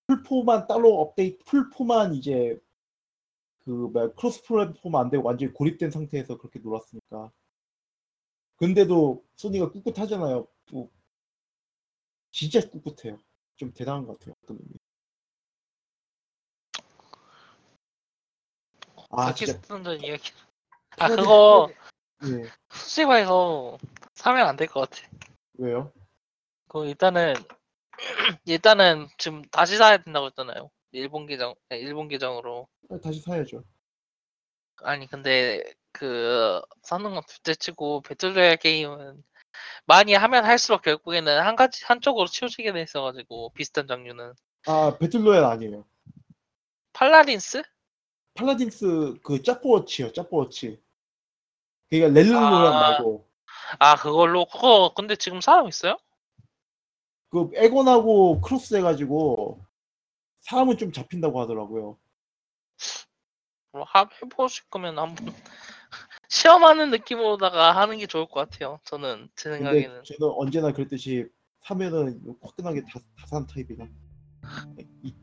플포만 따로 업데이트 플포만 이제 그 뭐야 크로스 플랫폼 안 되고 완전히 고립된 상태에서 그렇게 놀았으니까. 근데도 소니가 꿋꿋하잖아요. 뭐 진짜 꿋꿋해요. 좀 대단한 것 같아요. 어떤 의미. 아 진짜 쓰는 전 이야기. 아 그거 네. 솔직히 말해서 사면 안 될 것 같아. 왜요? 그 일단은 일단은 지금 다시 사야 된다고 했잖아요. 일본 계정, 네, 일본 계정으로. 아, 다시 사야죠. 아니 근데 그 사는 건 둘째 치고 battle royale 게임은 많이 하면 할수록 결국에는 한 가지 한쪽으로 치우치게 돼 있어가지고 비슷한 장르는 아 battle royale 아니에요. Paladins? Paladins 그 짭보워치요. 짭보워치. 그러니까 Realm Royale 아. 말고 아 그걸로 그거 근데 지금 사람 있어요? 그 Egg하고 크로스 해가지고 사람은 좀 잡힌다고 하더라고요. 뭐 하- 해보실 거면 한번 시험하는 느낌으로다가 하는 게 좋을 것 같아요. 저는 제 생각에는 저는 언제나 그랬듯이 사면은 화끈하게 다, 다 사는 타입이라.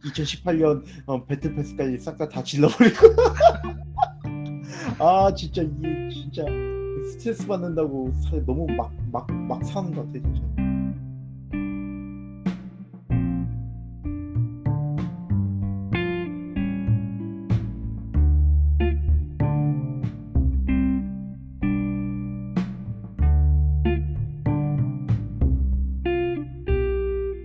2018년 어, 배틀 패스까지 싹 다 다 질러버리고. 아 진짜 이게 진짜 스트레스 받는다고 사, 너무 막 막 막 사는 것 같아 진짜.